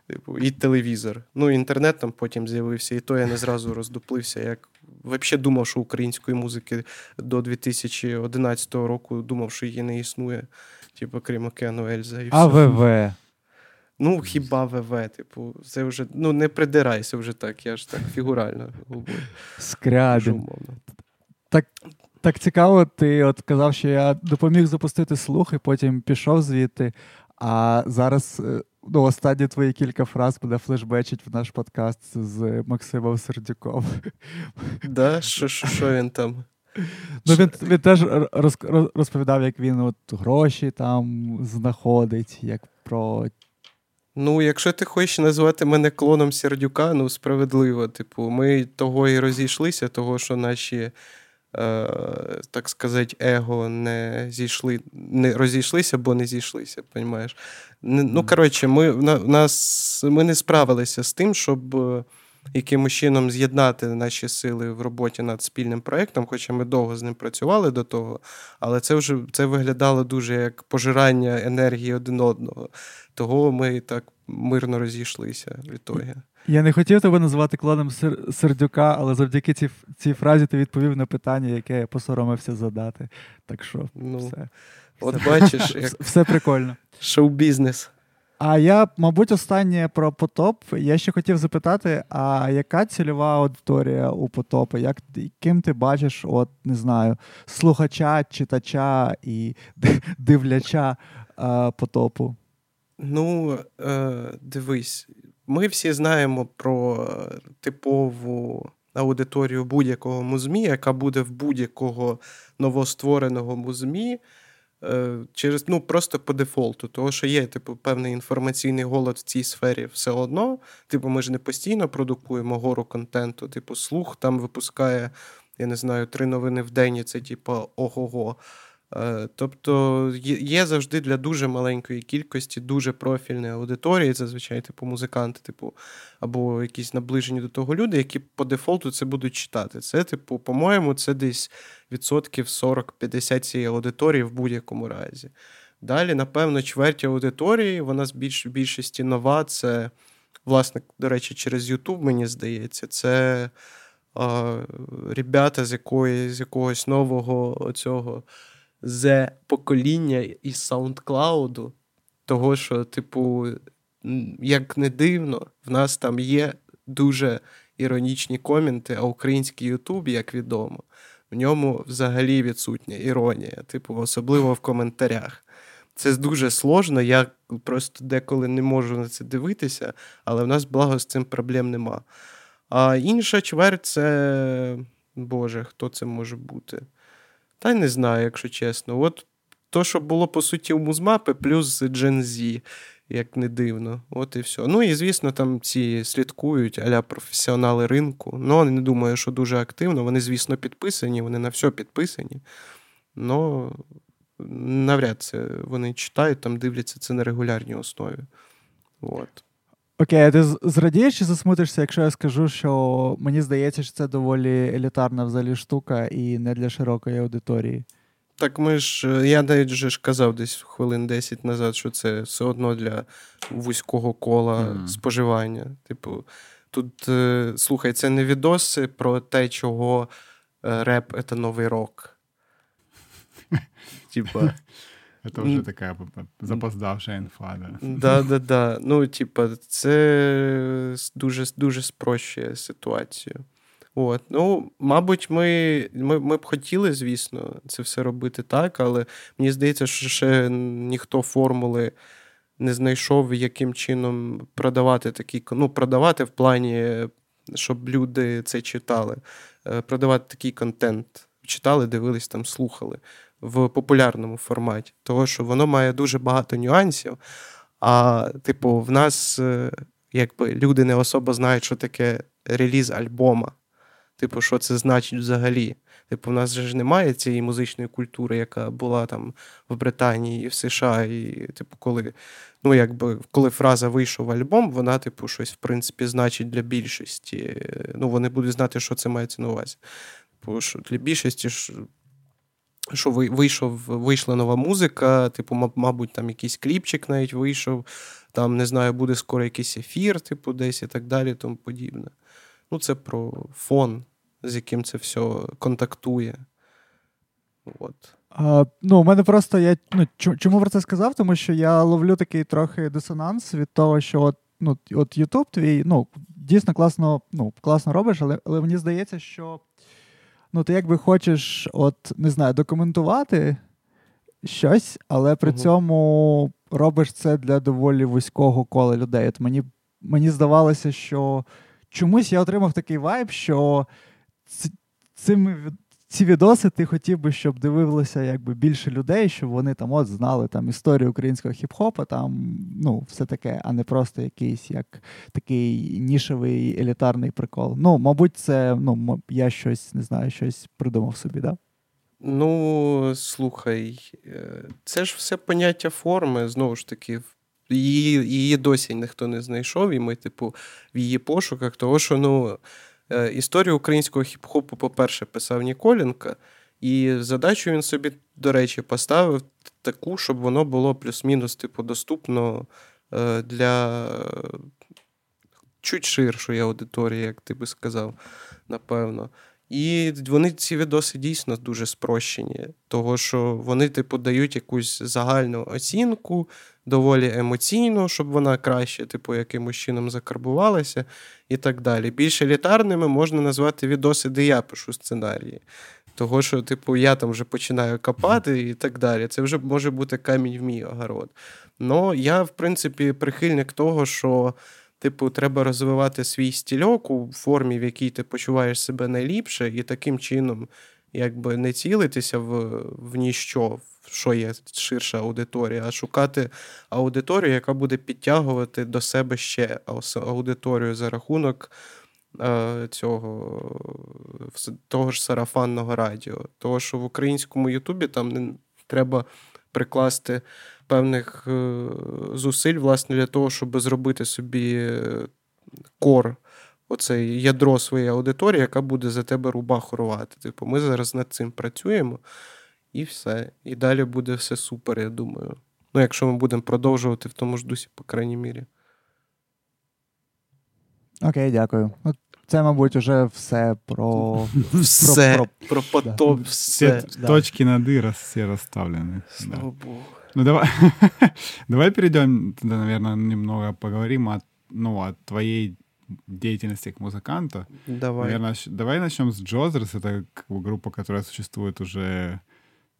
S3: Типу, і телевізор. Ну, інтернет там потім з'явився, і то я не зразу роздуплився. Як взагалі думав, що української музики до 2011 року думав, що її не існує. Типу, крім океану Ельза. І все.
S2: АВВ.
S3: Ну, хіба ВВ, типу, це вже ну не придирайся вже так, я ж так фігурально говорю.
S2: Скрябін.
S3: умовно.
S2: Так цікаво, ти от казав, що я допоміг запустити слух і потім пішов звідти. А зараз е, ну, останні твої кілька фраз буде флешбечить в наш подкаст з Максимом Сердюком.
S3: Да? Що, що, він там?
S2: Ну, він, він теж роз, роз- розповідав, як він от гроші там знаходить, як про.
S3: Ну, якщо ти хочеш назвати мене клоном Сердюка, ну справедливо. Типу, ми того і розійшлися, того, що наші, так сказати, его не зійшли, не розійшлися, бо не зійшлися, понімаєш? Ну, коротше, ми, нас, ми не справилися з тим, щоб е, якимось чином з'єднати наші сили в роботі над спільним проєктом, хоча ми довго з ним працювали до того, але це вже це виглядало дуже як пожирання енергії один одного. Того ми так мирно розійшлися в ітогі.
S2: Я не хотів тебе називати клоном Сердюка, але завдяки цій, цій фразі ти відповів на питання, яке я посоромився задати. Так що
S3: Ну,
S2: все,
S3: От бачиш,
S2: все,
S3: як
S2: все прикольно.
S3: шоу-бізнес.
S2: А я, мабуть, останнє про потоп. Я ще хотів запитати: а яка цільова аудиторія у потопа? Як ким ти бачиш, от не знаю, слухача, читача і дивляча е, потопу?
S3: Ну, е, дивись, ми всі знаємо про типову аудиторію будь-якого музмі, яка буде в будь-якого новоствореного музмі. е, Через ну просто по дефолту, тому що є типу певний інформаційний голод в цій сфері все одно. Типу, ми ж не постійно продукуємо гору контенту. Типу, слух там випускає, я не знаю, три новини в день. і Це типу ого-го. Е, Тобто є завжди для дуже маленької кількості дуже профільної аудиторії, зазвичай, типу, музиканти, типу, або якісь наближені до того люди, які по дефолту це будуть читати. Це, типу, по-моєму, це десь відсотків 40-50 цієї аудиторії в будь-якому разі. Далі, напевно, чверть аудиторії, вона з більш, більшості нова. Це, власне, до речі, через YouTube, мені здається, це а, ребята з, якої, з якогось нового цього з покоління із SoundCloud, того, що, типу, як не дивно, в нас там є дуже іронічні коменти, а український Ютуб, як відомо, в ньому взагалі відсутня іронія, типу, особливо в коментарях. Це дуже сложно, я просто деколи не можу на це дивитися, але в нас, благо, з цим проблем нема. А інша чверть це. Боже, хто це може бути? Та й не знаю, якщо чесно. От то, що було по суті у Музмапи, плюс Gen Z, як не дивно. От і все. Ну і звісно, там ці слідкують аля професіонали ринку. Ну, не думаю, що дуже активно. Вони, звісно, підписані, вони на все підписані. Ну, навряд це вони читають, там дивляться це на регулярній основі. От.
S2: Окей, а ти зрадієш чи засмутишся, якщо я скажу, що мені здається, що це доволі елітарна взагалі штука і не для широкої аудиторії.
S3: Так ми ж, е, я навіть вже ж казав десь хвилин 10 назад, що це все одно для вузького кола
S1: Мгм.
S3: споживання. Типу, тут, е, слухай, це не відоси про те, чого е, реп це новий рок. Типа,
S1: Это уже п- запоздавшая инфа, да.
S3: да, да, да. Ну, типа, це дуже, дуже спрощує ситуацію. От. Ну, мабуть, ми, ми, ми б хотіли, звісно, це все робити так, але мені здається, що ще ніхто формули не знайшов, яким чином продавати кон- ну, продавати в плані, щоб люди це читали, е, продавати такий контент. Читали, дивились, там, слухали в популярному форматі. Того, що воно має дуже багато нюансів. А, типу, в нас е, якби люди не особо знають, що таке реліз альбома. Типу, що це значить взагалі. Типу, в нас ж немає цієї музичної культури, яка була там в Британії і в США. І, типу, коли, ну, якби, коли фраза вийшов альбом, вона, типу, щось, в принципі, значить для більшості. Ну, вони будуть знати, що це мається на увазі. Бо що для більшості що вийшов, вийшла нова музика, типу, мабуть, там якийсь кліпчик навіть вийшов, там, не знаю, буде скоро якийсь ефір, типу, десь і так далі, тому подібне. Ну, це про фон, з яким це все контактує. От.
S2: А, ну, у мене просто я ну, чому про це сказав? Тому що я ловлю такий трохи дисонанс від того, що от, ну, от YouTube твій ну, дійсно класно, ну, класно робиш, але, але мені здається, що ну, ти якби хочеш, от, не знаю, документувати щось, але при
S3: Мгм.
S2: цьому робиш це для доволі вузького кола людей. От мені, мені здавалося, що чомусь я отримав такий вайб, що цими ці відоси ти хотів би, щоб дивилося якби більше людей, щоб вони там от знали там історію українського хіп-хопа, там ну все таке, а не просто якийсь як такий нішевий елітарний прикол. Ну, мабуть, це ну я щось не знаю, щось придумав собі, да?
S3: Ну, слухай, е, це ж все поняття форми, знову ж таки, її, її досі ніхто не знайшов, і ми, типу, в її пошуках, того, що ну, історію українського хіп-хопу, по-перше, писав Ніколенко, і задачу він собі, до речі, поставив таку, щоб воно було плюс-мінус, типу, доступно е, для чуть ширшої аудиторії, як ти би сказав, напевно. І вони ці відоси дійсно дуже спрощені, того що вони, типу, дають якусь загальну оцінку, доволі емоційну, щоб вона краще, типу, якимось чином закарбувалася, і так далі. Більш елітарними можна назвати відоси, де я пишу сценарії. Того, що, типу, я там вже починаю копати і так далі. Це вже може бути камінь в мій огород. Ну, я, в принципі, прихильник того, що. Типу, треба розвивати свій стільок у формі, в якій ти почуваєш себе найліпше, і таким чином, якби не цілитися в, в ніщо, в що є ширша аудиторія, а шукати аудиторію, яка буде підтягувати до себе ще аудиторію за рахунок е, цього того ж сарафанного радіо. Того, що в українському Ютубі там не треба прикласти певних е, зусиль, власне, для того, щоб зробити собі е, кор, оце ядро своєї аудиторії, яка буде за тебе рубаху рвати. Типу, ми зараз над цим працюємо, і все. І далі буде все супер, я думаю. Ну, якщо ми будемо продовжувати в тому ж дусі, по крайній мірі.
S2: Окей, дякую. Ну, це, мабуть, уже все про.
S3: Все,
S2: про-
S3: про потоп,
S1: Все
S3: все.
S2: да.
S1: точки над «и» раз все расставлены. Да.
S3: Слава Богу.
S1: Ну давай, давай перейдем, тогда, наверное, немного поговорим о, ну, о твоей деятельности как музыканта.
S3: Давай.
S1: Наверное, щ- давай начнем с Джозерс. Это как бы группа, которая существует уже,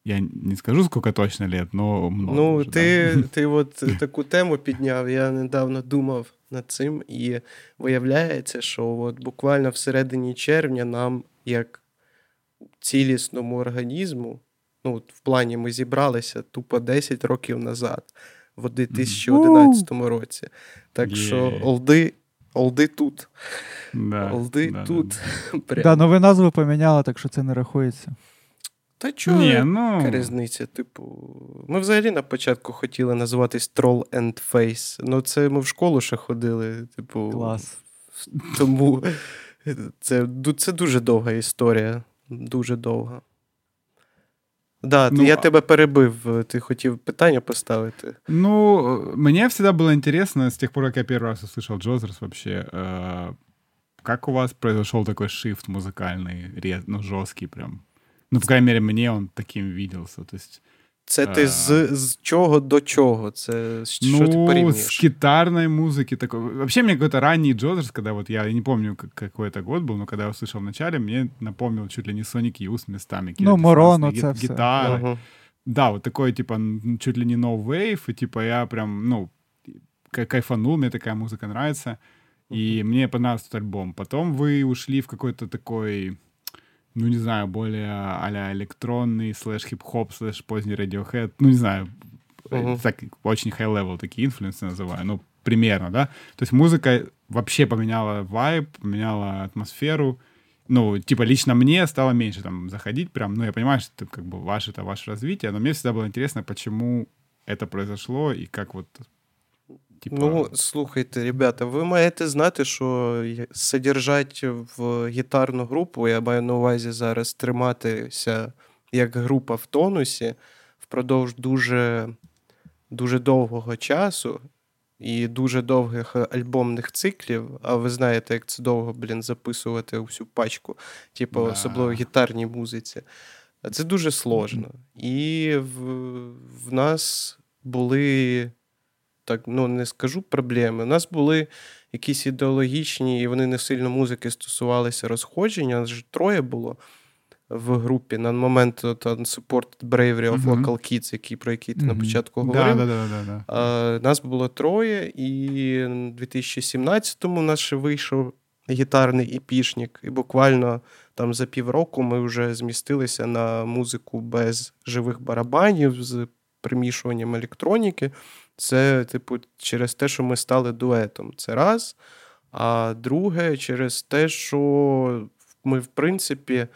S1: я не скажу сколько точно лет, но много.
S3: Ну,
S1: уже,
S3: ти,
S1: да.
S3: ти от таку тему підняв. Я недавно думав над цим, і виявляється, що от буквально всередині червня нам, як цілісному організму, ну, в плані ми зібралися тупо 10 років назад, в 2011 році. Так що олди, олди тут.
S1: Да,
S3: Олди
S1: да, да,
S3: тут. Прям.
S2: Да, ну ви назву поміняли, так що це не рахується.
S3: Та чого?
S1: Ні, ну,
S3: різниця? Типу, ми взагалі на початку хотіли називатись Troll and Face. Ну, це ми в школу ще ходили. Типу,
S2: Клас.
S3: Тому це, це дуже довга історія. Дуже довга. Да,
S1: Ну,
S3: я
S1: а-
S3: тебе перебив, ти хотів питання поставити.
S1: Ну, э, мне всегда было интересно, с тех пор, как я первый раз услышал Джозерс вообще, э, как у вас произошел такой шифт музыкальный, ре- ну, жесткий прям? Ну, по крайней мере, мне он таким виделся. То есть,
S3: Це ти
S1: А.
S3: з, з чого до чого? Це з- що ти
S1: ну,
S3: порівнюєш?
S1: с гитарной музыки такой. Вообще, мне какой-то ранний Джозерс, когда вот я, я не помню, как- какой это год был, но когда я услышал в начале, мне напомнил чуть ли не Sonic Youth местами. какие-то
S2: Ну, Мороно,
S1: диссонансные
S2: це
S1: ги-
S2: все.
S1: Гитары.
S3: Ага.
S1: Да, вот такой, типа, н- чуть ли не no wave, и, типа, я прям, ну, кай- кайфанул, мне такая музыка нравится, и мне понравился этот альбом. Потом вы ушли в какой-то такой, ну, не знаю, более а-ля электронный, слэш хип-хоп, слэш поздний Radiohead, ну, не знаю,
S3: Мгм.
S1: так, очень high-level такие инфлюенсы называю, ну, примерно, да? То есть музыка вообще поменяла вайб, поменяла атмосферу, ну, типа, лично мне стало меньше там заходить прям, ну, я понимаю, что это как бы ваше, это ваше развитие, но мне всегда было интересно, почему это произошло и как вот, типа...
S3: Ну, слухайте, ребята, ви маєте знати, що содержать в гітарну групу, я маю на увазі зараз триматися як група в тонусі впродовж дуже, дуже довгого часу і дуже довгих альбомних циклів. А ви знаєте, як це довго, блін, записувати всю пачку, типу,
S1: Да.
S3: особливо в гітарній музиці. Це дуже сложно. І в, в нас були так, ну не скажу проблеми. У нас були якісь ідеологічні, і вони не сильно музики стосувалися розходження. Нас ж троє було в групі на момент от, Unsupported Bravery of. Local Kids, який, про який ти на початку
S1: да,
S3: говорив.
S1: да, да, да, да.
S3: А, нас було троє, і в 2017-му у нас ще вийшов гітарний епішник, і буквально там за півроку ми вже змістилися на музику без живих барабанів з примішуванням електроніки. Це, типу, через те, що ми стали дуетом. Це раз. А друге, через те, що ми, в принципі,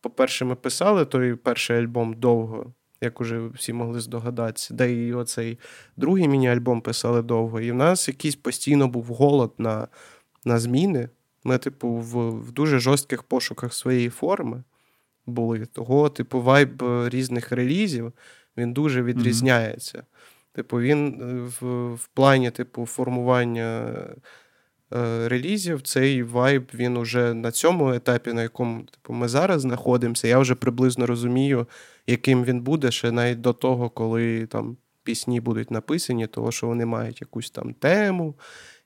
S3: по-перше, ми писали той перший альбом довго, як уже всі могли здогадатися. Де і оцей другий міні-альбом писали довго. І в нас якийсь постійно був голод на, на зміни. Ми, типу, в, в дуже жорстких пошуках своєї форми були. Того, типу, вайб е, різних релізів він дуже відрізняється. Типу, він е, в, в плані, типу, формування е, релізів, цей вайб він уже на цьому етапі, на якому типу, ми зараз знаходимося, я вже приблизно розумію, яким він буде ще навіть до того, коли там пісні будуть написані, того, що вони мають якусь там тему,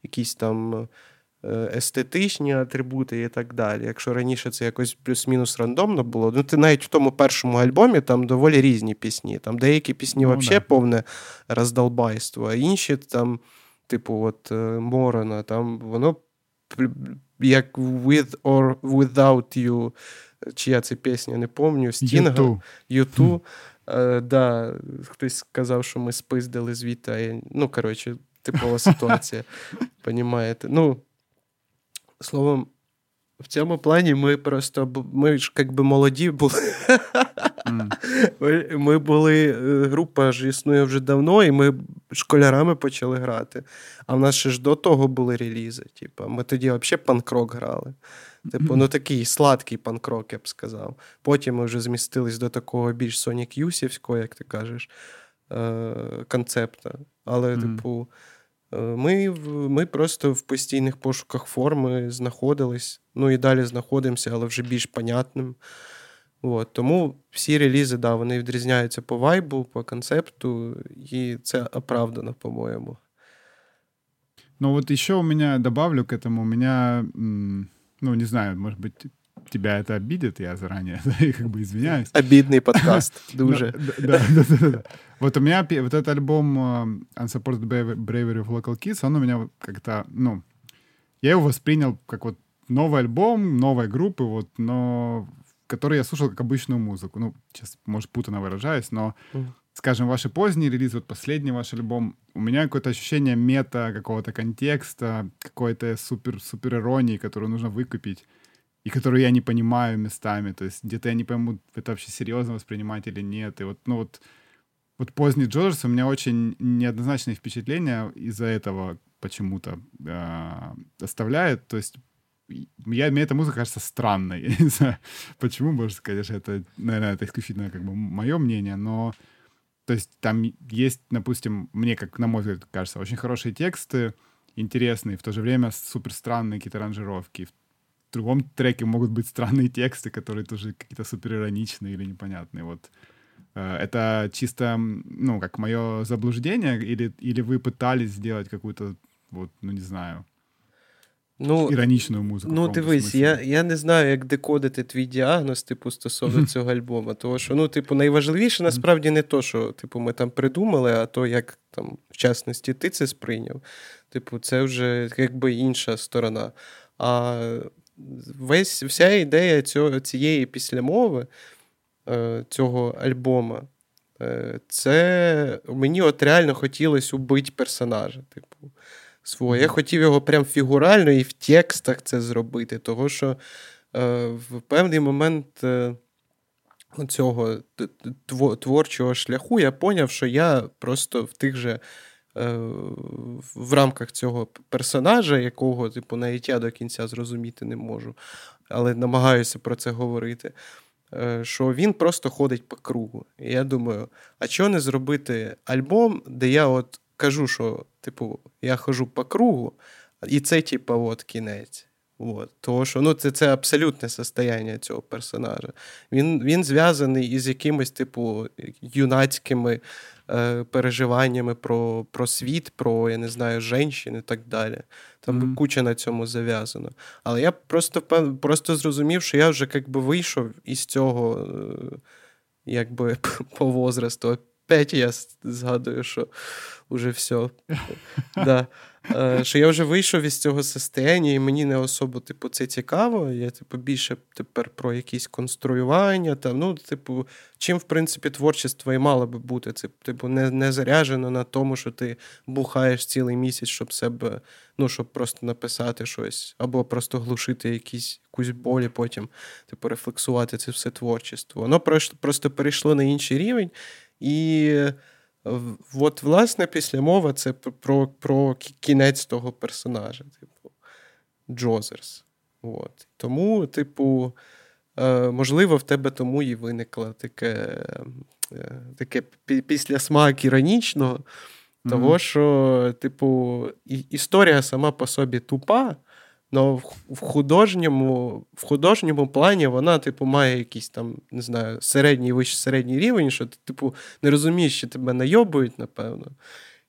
S3: якісь там. Е, Естетичні атрибути і так далі. Якщо раніше це якось плюс-мінус рандомно було, ну ти навіть в тому першому альбомі там доволі різні пісні. Там деякі пісні
S1: Ну,
S3: взагалі повне роздолбайство, а інші там, типу, от е, Морона, там воно як with or without you, чия це пісня, не пам'ятаю, Стінга,
S1: Юту.
S3: Юту. Е, да, хтось сказав, що ми спиздили звідти. Ну, коротше, типова ситуація. Понімаєте? Ну, словом, в цьому плані ми просто ми ж як би молоді були.
S1: М.
S3: Ми, були, е, група ж існує вже давно, і ми школярами почали грати. А в нас ще ж до того були релізи. Типу, ми тоді взагалі панкрок грали. Типу, ну такий сладкий панкрок, я б сказав. Потім ми вже змістились до такого більш Sonic Юсівського, як ти кажеш, е- концепта. Але,
S1: Мгм.
S3: типу, ми, ми просто в постійних пошуках форми знаходились. Ну і далі знаходимося, але вже більш понятним. От, тому всі релізи, да, вони відрізняються по вайбу, по концепту, і це оправдано, по-моєму.
S1: Ну вот еще у меня, добавлю к этому, у меня, ну не знаю, может быть, тебя это обидит, я заранее как бы извиняюсь.
S3: Обідний подкаст. Дуже.
S1: Да, да, да. Вот у меня вот этот альбом э, Unsupported Bravery of Local Kids, он у меня как-то, ну, я его воспринял как вот новый альбом, новой группы, вот, но который я слушал как обычную музыку. Ну, сейчас, может, путано выражаюсь, но, скажем, ваши поздние релизы, вот последний ваш альбом, у меня какое-то ощущение мета, какого-то контекста, какой-то супер, супер иронии, которую нужно выкупить и которую я не понимаю местами. То есть где-то я не пойму, это вообще серьезно воспринимать или нет. И вот, ну вот, вот поздний Джорджс у меня очень неоднозначные впечатления из-за этого почему-то э, оставляет. То есть я, мне эта музыка кажется странной. Я не знаю, почему, сказать, что это, наверное, это исключительно как бы мое мнение, но то есть там есть, допустим, мне, как на мой взгляд, кажется, очень хорошие тексты, интересные, в то же время супер странные какие-то аранжировки. В другом треке могут быть странные тексты, которые тоже какие-то супер ироничные или непонятные. Вот э, это чисто, ну, как мое заблуждение, или, или вы пытались сделать какую-то, вот, ну, не знаю, Ну, Іронічну музику.
S3: Ну, дивись, я я не знаю, як декодити твій діагноз, типу, стосовно цього альбому. Тому що, ну, типу, найважливіше насправді не то, що типу, ми там придумали, а то, як там, в частності, ти це сприйняв. Типу, це вже якби інша сторона. А весь, вся ідея цього, цієї післямови, е, цього альбома, е, це мені от реально хотілося убити персонажа. Типу свого. Я хотів його прям фігурально і в текстах це зробити, того що е, в певний момент цього творчого шляху я поняв, що я просто в тих же. Е, в рамках цього персонажа, якого, типу, навіть я до кінця зрозуміти не можу, але намагаюся про це говорити. Е, що він просто ходить по кругу. І я думаю, а чого не зробити альбом, де я от кажу, що, типу, я хожу по кругу, і це, типу, от кінець. От. Тому що ну, це це абсолютне состояння цього персонажа. Він він зв'язаний із якимись, типу, юнацькими е, переживаннями про про світ, про, я не знаю, жінки і так далі. Там mm-hmm. куча на цьому зав'язано. Але я просто просто зрозумів, що я вже якби вийшов із цього, е, якби по возрасту. Опять я згадую, що уже все. Да. Е, що я вже вийшов із цього состояння, і мені не особо типу, це цікаво. Я типу, більше тепер про якісь конструювання. Там, ну, типу, Чим, в принципі, творчество і мало би бути. Це типу, не не заряджено на тому, що ти бухаєш цілий місяць, щоб себе, ну, щоб просто написати щось, або просто глушити якісь, якусь болі, потім типу, рефлексувати це все творчество. Воно просто перейшло на інший рівень. І от, власне, після мова це про про кінець того персонажа, типу, Джозерс. От. Тому, типу, е, можливо, в тебе тому і виникло таке е, таке після смак іронічного, mm-hmm. того, що, типу, історія сама по собі тупа. Но в художньому в художньому плані вона, типу, має якийсь там, не знаю, середній вищий середній рівень, що ти, типу, не розумієш, що тебе найобують, напевно.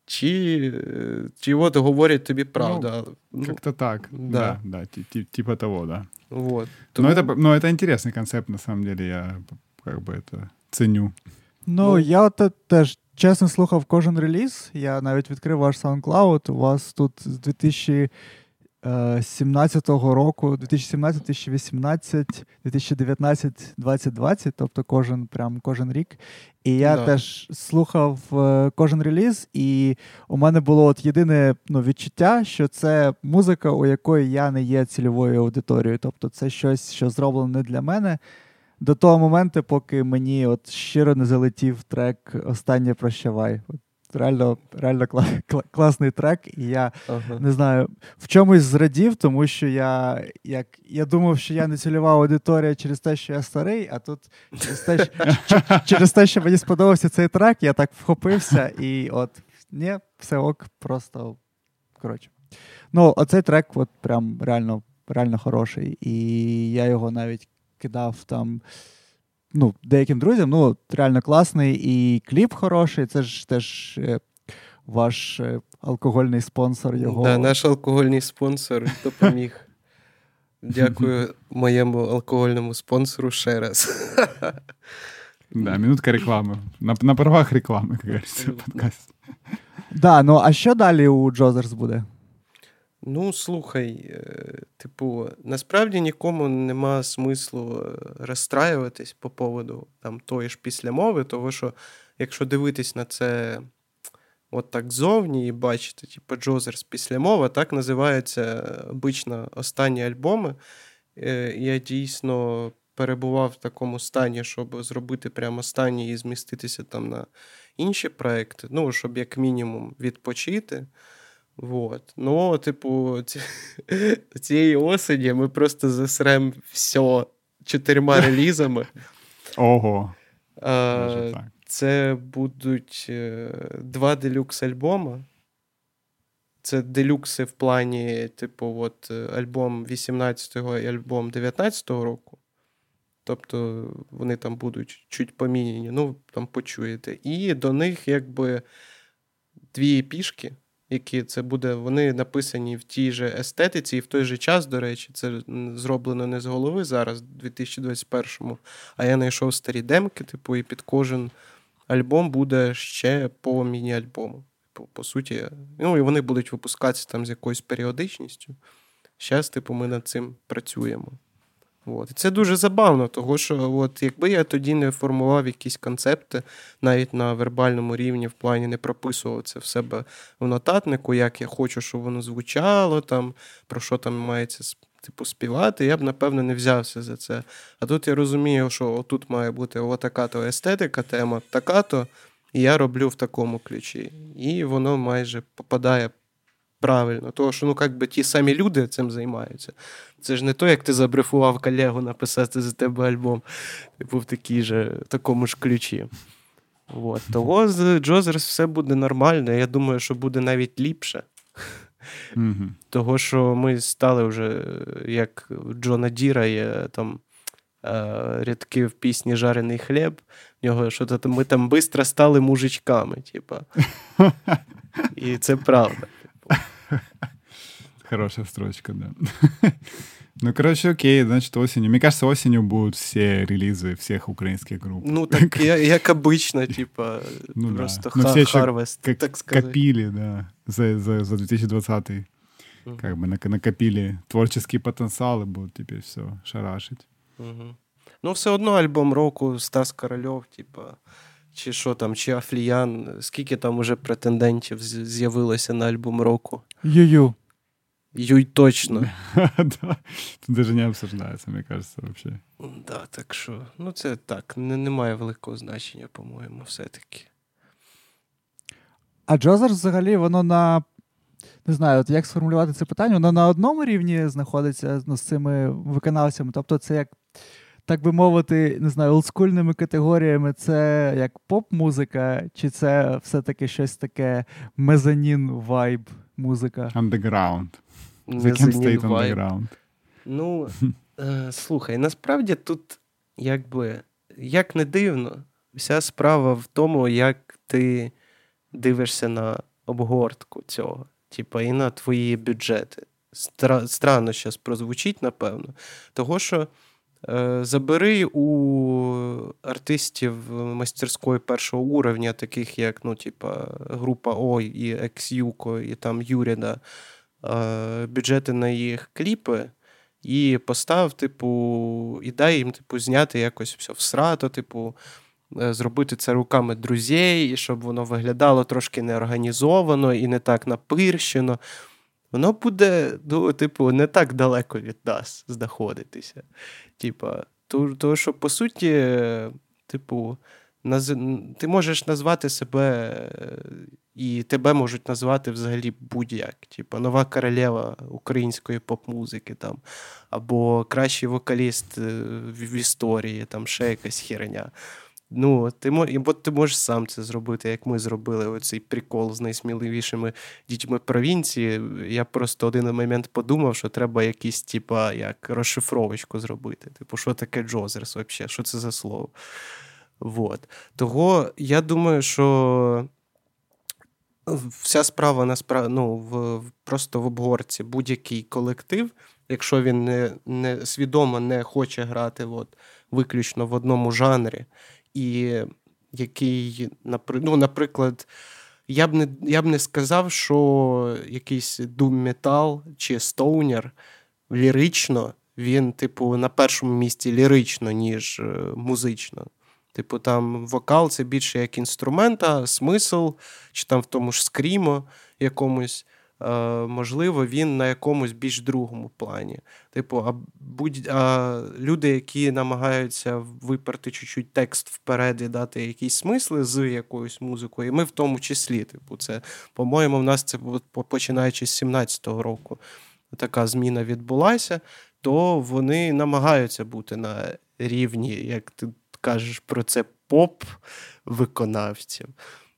S3: Чи чи от говорять тобі правду.
S1: Ну, Как-то так. Да, да, да типа того, да.
S3: Вот.
S1: Тому... Но, это, но это интересный концепт, на самом деле, я как бы это ценю.
S2: Ну, ну я от теж чесно слухав кожен реліз. Я навіть відкрив ваш SoundCloud. У вас тут з 2000. 17-го року, 2017, 2018, 2019, 2020, тобто кожен прям кожен рік. І я да. теж слухав е, кожен реліз, і у мене було от єдине ну, відчуття, що це музика, у якої я не є цільовою аудиторією. Тобто це щось, що зроблено не для мене. До того моменту, поки мені от щиро не залетів трек Останнє прощавай. От реально реально класний трек. І я ага. не знаю, в чомусь зрадів, тому що я як я думав, що я не цільова аудиторія через те, що я старий, а тут через те, що, через те, що мені сподобався цей трек, я так вхопився, і от ні, все ок, просто коротше. Ну, оцей трек, от прям реально, реально хороший. І я його навіть кидав там ну, деяким друзям. Ну, реально класний і кліп хороший. Це ж теж е, ваш е, алкогольний спонсор його.
S3: Да, Наш алкогольний спонсор допоміг. Дякую моєму алкогольному спонсору ще раз.
S1: Да, минутка реклами. На на правах реклами, як говориться, подкаст.
S2: Да, ну а що далі у Джозерс буде?
S3: Ну, слухай, е, типу, насправді нікому нема смислу е, розстраюватись по поводу там тої ж післямови, того що якщо дивитись на це от так зовні і бачити, типу, Джозерс післямова, так називаються обично останні альбоми. Е, я дійсно перебував в такому стані, щоб зробити прямо останні і зміститися там на інші проекти, ну, щоб як мінімум відпочити. Вот. Ну, типу, ці... цієї осені ми просто засрем все чотирма релізами.
S1: Ого.
S3: А, це будуть е, два делюкс альбома. Це делюкси в плані, типу, от е, альбом 18-го і альбом 19-го року. Тобто вони там будуть чуть поміняні, ну, там почуєте. І до них, якби, дві пішки, які це буде, вони написані в тій же естетиці, і в той же час, до речі, це зроблено не з голови зараз, в 2021-му, а я знайшов старі демки, типу, і під кожен альбом буде ще по міні-альбому. По, по суті, ну і вони будуть випускатися там з якоюсь періодичністю. Зараз, типу, ми над цим працюємо. От. Це дуже забавно, тому що от, якби я тоді не формував якісь концепти, навіть на вербальному рівні, в плані не прописував це в себе в нотатнику, як я хочу, щоб воно звучало, там, про що там мається типу, співати, я б, напевно, не взявся за це. А тут я розумію, що отут має бути отака-то естетика, тема, така-то, і я роблю в такому ключі. І воно майже попадає правильно. Тому що ну, як би, ті самі люди цим займаються. Це ж не то, як ти забрифував колегу написати за тебе альбом, типу в такій же, такому ж ключі. От. Того з Джозерс все буде нормально. Я думаю, що буде навіть ліпше. Mm-hmm. Того, що ми стали вже, як Джона Діра є там е, рядки в пісні Жарений хліб. В нього що то ми там швидко стали мужичками. Типа. І це правда.
S1: Хорошая строчка, да. Ну, короче, окей, значит, осенью. Мне кажется, осенью будут все релизы всех украинских групп.
S3: Ну, так як обычно, типа, ну, просто да.
S1: ха- Harvest, как, так сказать. Копили, да, за, за, за 2020 угу. как бы накопили творческий потенциал и будут теперь все шарашить.
S3: Угу. Ну, все одно альбом року Стас Корольов, типа, чи що там, чи Афліян, скільки там уже претендентів з'явилося на альбом року?
S2: Ю-ю.
S3: Юй точно.
S1: да. Тут даже не обсуждається, мені кажется, вообще.
S3: Да, так що, ну це так, не, не має великого значення, по-моєму, все-таки.
S2: А Джозер взагалі, воно на. Не знаю, от як сформулювати це питання, воно на одному рівні знаходиться ну, з цими виконавцями. Тобто, це як, так би мовити, не знаю, олдскульними категоріями, це як поп-музика, чи це все-таки щось таке мезонін вайб музика?
S1: Underground. The Kent State Underground.
S3: Ну, е, слухай, насправді тут, якби, як не дивно, вся справа в тому, як ти дивишся на обгортку цього, типа, і на твої бюджети. Стра- Странно зараз прозвучить, напевно. Того, що забери у артистів мастерської першого уровня, таких як ну, типа, група Ой і Екс-Юко, і там Юріда. Е, бюджети на їх кліпи. І постав, типу, і дай їм, типу, зняти якось все всрато, типу, е, зробити це руками друзей, і щоб воно виглядало трошки неорганізовано і не так напирщено. Воно буде, ну, типу, не так далеко від нас знаходитися. Типа, то, що, по суті, типу, наз... ти можеш назвати себе і тебе можуть назвати взагалі будь-як. Типу, нова королева української поп-музики, там, або кращий вокаліст е, в історії, там ще якась херня. Ну, ти бо ти можеш сам це зробити, як ми зробили оцей прикол з найсміливішими дітьми провінції. Я просто один момент подумав, що треба якийсь, типа, як розшифровочку зробити. Типу, що таке Джозерс взагалі? Що це за слово? Вот. Того я думаю, що вся справа насправ... ну, в, просто в обгорці будь-який колектив, якщо він не, не свідомо не хоче грати от, виключно в одному жанрі, і який, ну, наприклад, я б не я б не сказав, що якийсь дум-метал чи стоунер лірично, він, типу, на першому місці лірично, ніж е, музично. Типу, там вокал це більше як інструмент, а смисл, чи там в тому ж скрімо якомусь. Е, можливо, він на якомусь більш другому плані. Типу, а будь а люди, які намагаються виперти чуть-чуть текст вперед і дати якісь смисли з якоюсь музикою, і ми в тому числі. Типу, це, по-моєму, в нас це починаючи з 17-го року. Така зміна відбулася, то вони намагаються бути на рівні, як ти кажеш про це, поп-виконавців.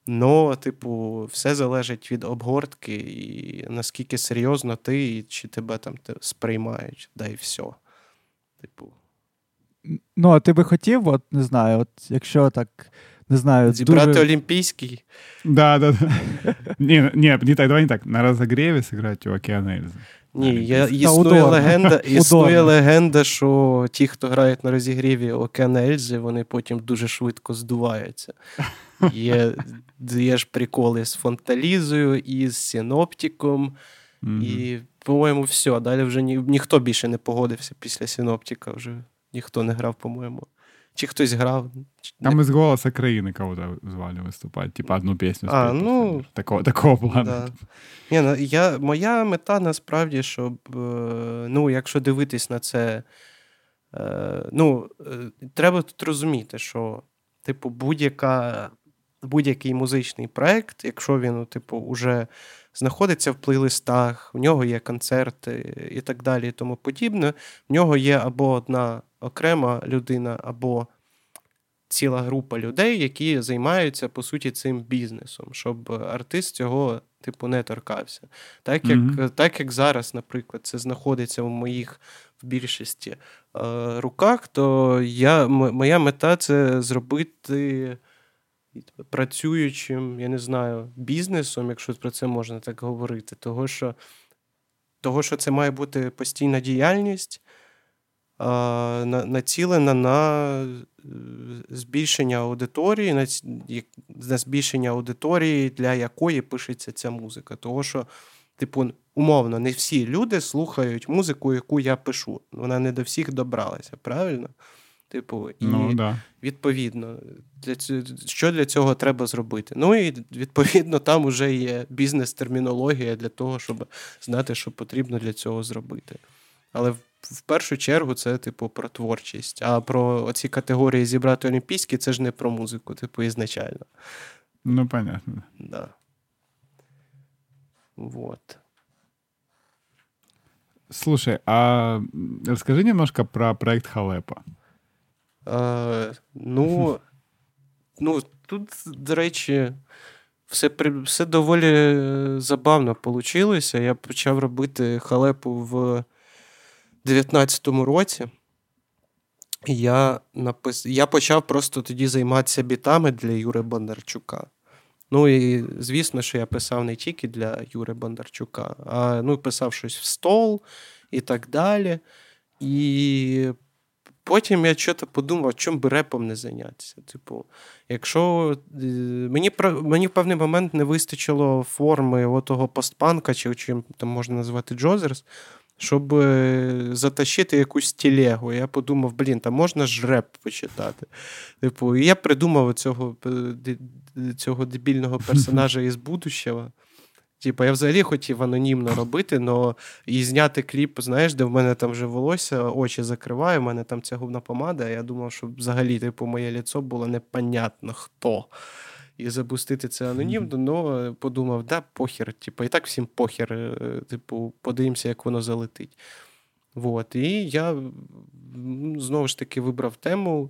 S3: Ну, типу, все залежить від обгортки, і наскільки серйозно ти, і чи тебе там сприймають, да і все. Типу.
S2: Ну, а ти би хотів, от не знаю, от якщо так. Не знаю,
S3: Зібрати
S2: дуже...
S3: Олімпійський.
S1: Да, да, да. Не, не, не так, давай не так. На розогріві зіграти у Океана Ельзи.
S3: Ні, я, існує легенда, існує легенда, що ті, хто грають на розігріві Океана Ельзи, вони потім дуже швидко здуваються. Є є ж приколи з фонталізою, і з синоптиком, mm-hmm. і, по-моєму, все. Далі вже ні, ніхто більше не погодився після синоптика, вже ніхто не грав, по-моєму. Чи хтось грав.
S1: Там із голоса країни кого-то звали виступати, типа одну пісню
S3: спіти. А, ну,
S1: Такого такого плану.
S3: Да. Ні, ну, я, Моя мета насправді, щоб е, ну, якщо дивитись на це, е, ну, е, треба тут розуміти, що, типу, будь-яка будь-який музичний проект, якщо він, ну, типу, уже знаходиться в плейлистах, в нього є концерти і так далі, і тому подібне, в нього є або одна окрема людина, або ціла група людей, які займаються, по суті, цим бізнесом, щоб артист цього, типу, не торкався. Так як mm-hmm. так як зараз, наприклад, це знаходиться в моїх в більшості е, руках, то я, м- моя мета це зробити працюючим, я не знаю, бізнесом, якщо про це можна так говорити, того, що того, що це має бути постійна діяльність, націлена на е, збільшення аудиторії, на, на збільшення аудиторії, для якої пишеться ця музика. Того, що, типу, умовно, не всі люди слухають музику, яку я пишу. Вона не до всіх добралася, правильно? Типу, і
S1: ну, да.
S3: відповідно, для цього, що для цього треба зробити? Ну і відповідно, там вже є бізнес-термінологія для того, щоб знати, що потрібно для цього зробити. Але в, в першу чергу це, типу, про творчість. А про ці категорії зібрати олімпійські це ж не про музику, типу, ізначально.
S1: Ну, понятно.
S3: Да. Вот.
S1: Слушай, а расскажи немножко про проект Халепа.
S3: Е, Ну, ну, тут, до речі, все все доволі забавно вийшло. Я почав робити халепу в 19-му році. Я напис... я почав просто тоді займатися бітами для Юри Бондарчука. Ну і звісно, що я писав не тільки для Юри Бондарчука, а ну, писав щось в стол і так далі. І Потім я щось подумав, чому би репом не зайнятися. Типу, якщо е, мені мені в певний момент не вистачило форми отого постпанка, чи чим там можна назвати Джозерс, щоб е, затащити якусь телегу. Я подумав, блін, там можна ж реп почитати. Типу, І я придумав цього е, цього дебільного персонажа із будущого. Типу, я взагалі хотів анонімно робити, але і зняти кліп, знаєш, де в мене там вже волосся, очі закриваю, в мене там ця губна помада. Я думав, що взагалі, типу, моє ліцо було непонятно хто. І запустити це анонімно, але подумав, да, похер, типу, і так всім похер, е, типу, подивимося, як воно залетить. Вот. І я знову ж таки вибрав тему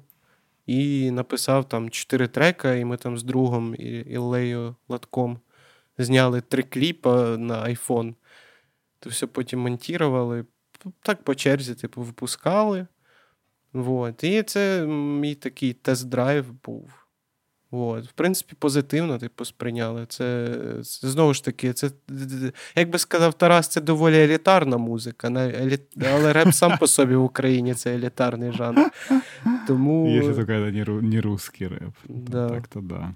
S3: і написав там чотири трека, і ми там з другом і Іллею Латком зняли три кліпа на iPhone, то все потім монтували. Так по черзі, типу, випускали. Вот. І це мій такий тест-драйв був. От. В принципі, позитивно типу, сприйняли. Це, це знову ж таки, це, як би сказав Тарас, це доволі елітарна музика. Але реп сам по собі в Україні це елітарний жанр. Тому...
S1: Якщо тільки це не русский реп.
S3: Да.
S1: Так-то да.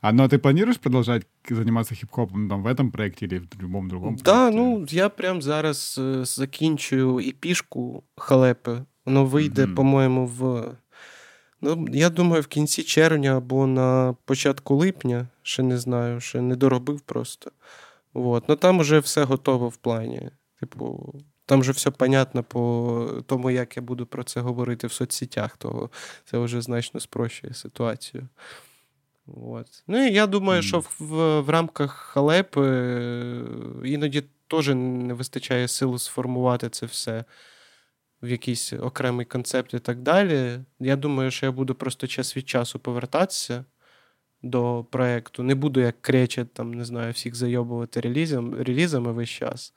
S1: А ну а ты планируешь продолжать заниматься хип-хопом там, в этом проекте или в любом другом
S3: проекте? Да, ну я прям зараз э, закінчую епішку халепи. Воно вийде, mm-hmm. по-моєму, в. Ну, я думаю, в кінці червня або на початку липня, ще не знаю, ще не доробив просто. От. Ну там вже все готово в плані. Типу, там вже все понятно по тому, як я буду про це говорити в соцсетях, то це вже значно спрощує ситуацію. От. Ну і я думаю, що в, в, в рамках халепи е, іноді теж не вистачає сил сформувати це все в якийсь окремий концепт і так далі. Я думаю, що я буду просто час від часу повертатися до проєкту. Не буду як кречет, там, не знаю, всіх зайобувати релізом, релізами весь час.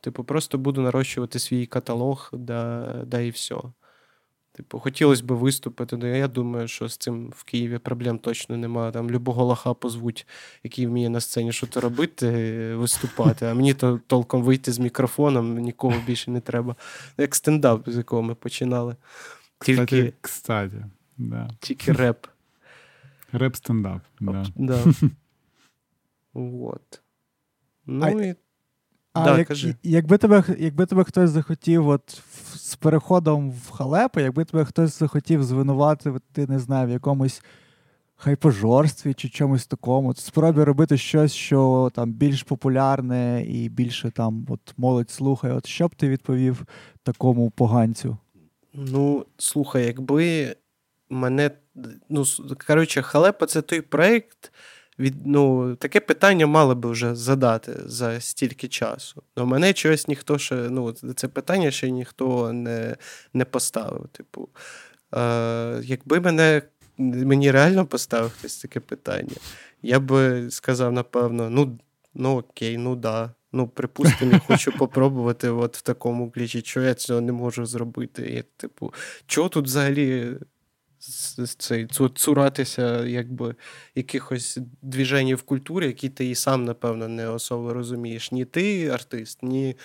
S3: Типу, просто буду нарощувати свій каталог, да, да і все. Типу, хотілося б виступити. але Я думаю, що з цим в Києві проблем точно немає. Там любого лоха позвуть, який вміє на сцені щось робити, виступати. А мені то толком вийти з мікрофоном, нікого більше не треба. Як стендап, з якого ми починали.
S1: Тільки, кстати, кстати, да.
S3: Тільки реп.
S1: Реп-стендап, да.
S3: да. Вот. Ну
S2: а,
S3: і.
S2: А
S3: да,
S2: як,
S3: кажи.
S2: якби тебе якби тебе хтось захотів, от з переходом в халепу, якби тебе хтось захотів звинуватити, не знаю, в якомусь хайпожорстві чи чомусь такому, то спробуй робити щось, що там більш популярне і більше там от молодь слухає. От що б ти відповів такому поганцю?
S3: Ну, слухай, якби мене. Ну, коротше, халепа це той проєкт, від, ну, таке питання мали би вже задати за стільки часу. Но мене чогось ніхто ще, ну, це питання ще ніхто не не поставив. Типу, е, Якби мене мені реально поставив хтось таке питання, я би сказав, напевно, ну, ну окей, ну да. Ну, припустимо, я хочу попробувати от в такому ключі, що я цього не можу зробити. І, Типу, чого тут взагалі цей, цуратися якби, якихось двіжень в культурі, які ти і сам, напевно, не особо розумієш. Ні ти артист, ні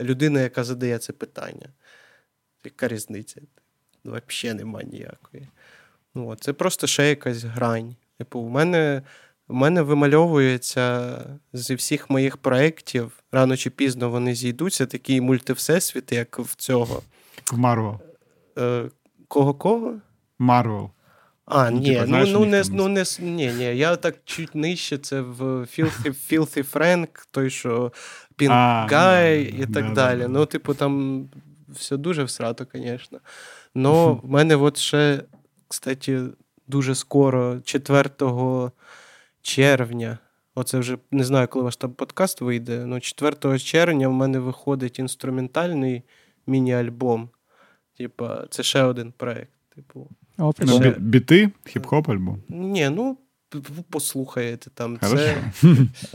S3: людина, яка задає це питання. Яка різниця? Взагалі нема ніякої. Ну, Це просто ще якась грань. Типу, в мене в мене вимальовується зі всіх моїх проєктів, рано чи пізно вони зійдуться, такий мультивсесвіт, як в цього.
S1: В Марвел.
S3: Е, Кого-кого?
S1: Марвел.
S3: А, ну, ні, типу, ну, ну, не, ну, не, ні, ні, я так чуть нижче, це в Filthy, Filthy Frank, той, що Pink Guy і так да, далі. Да, ну, типу, там все дуже всрато, звісно. Но в мене от ще, кстати, дуже скоро, 4 червня, оце вже не знаю, коли ваш там подкаст вийде, але 4 червня в мене виходить інструментальний міні-альбом. Типа, це ще один проект. Типу,
S1: О, ну, Біти, хіп-хоп альбом?
S3: Ні, ну послухаєте там. Це,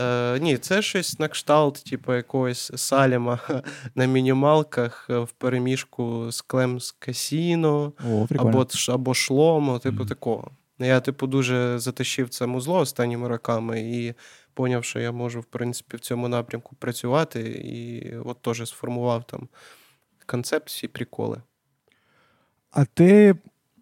S3: е, Ні, це щось на кшталт, типу, якогось саліма на мінімалках е, в переміжку з Клем з Касіно або або шлому, типу mm-hmm. такого. Я, типу, дуже затащив це музло останніми роками і поняв, що я можу, в принципі, в цьому напрямку працювати, і от теж сформував там концепт, всі приколи.
S2: А ти.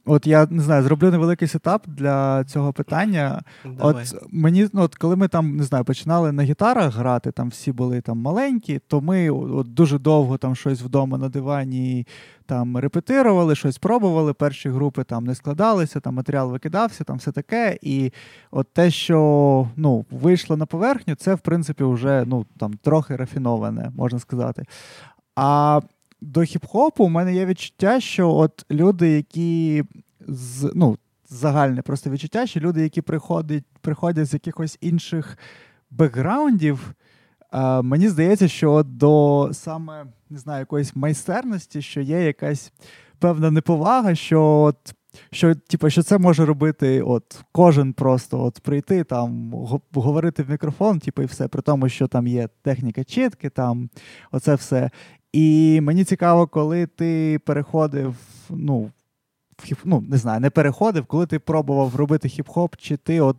S2: От я не знаю, зроблю невеликий сетап для цього питання.
S3: Давай.
S2: От мені, ну, от коли ми там не знаю, починали на гітарах грати, там всі були там маленькі, то ми от дуже довго там щось вдома на дивані там репетирували, щось пробували. Перші групи там не складалися, там матеріал викидався, там все таке. І от те, що ну, вийшло на поверхню, це в принципі вже ну, там трохи рафіноване, можна сказати. А до хіп-хопу у мене є відчуття, що от люди, які з ну, загальне просто відчуття, що люди, які приходять приходять з якихось інших бекграундів, а, мені здається, що до саме не знаю, якоїсь майстерності, що є якась певна неповага, що от. Що, типу, що це може робити от кожен просто от прийти, там, говорити в мікрофон, типу, і все, при тому, що там є техніка чітки, там оце все. І мені цікаво, коли ти переходив, ну, в хіп, ну, не знаю, не переходив, коли ти пробував робити хіп-хоп, чи ти от,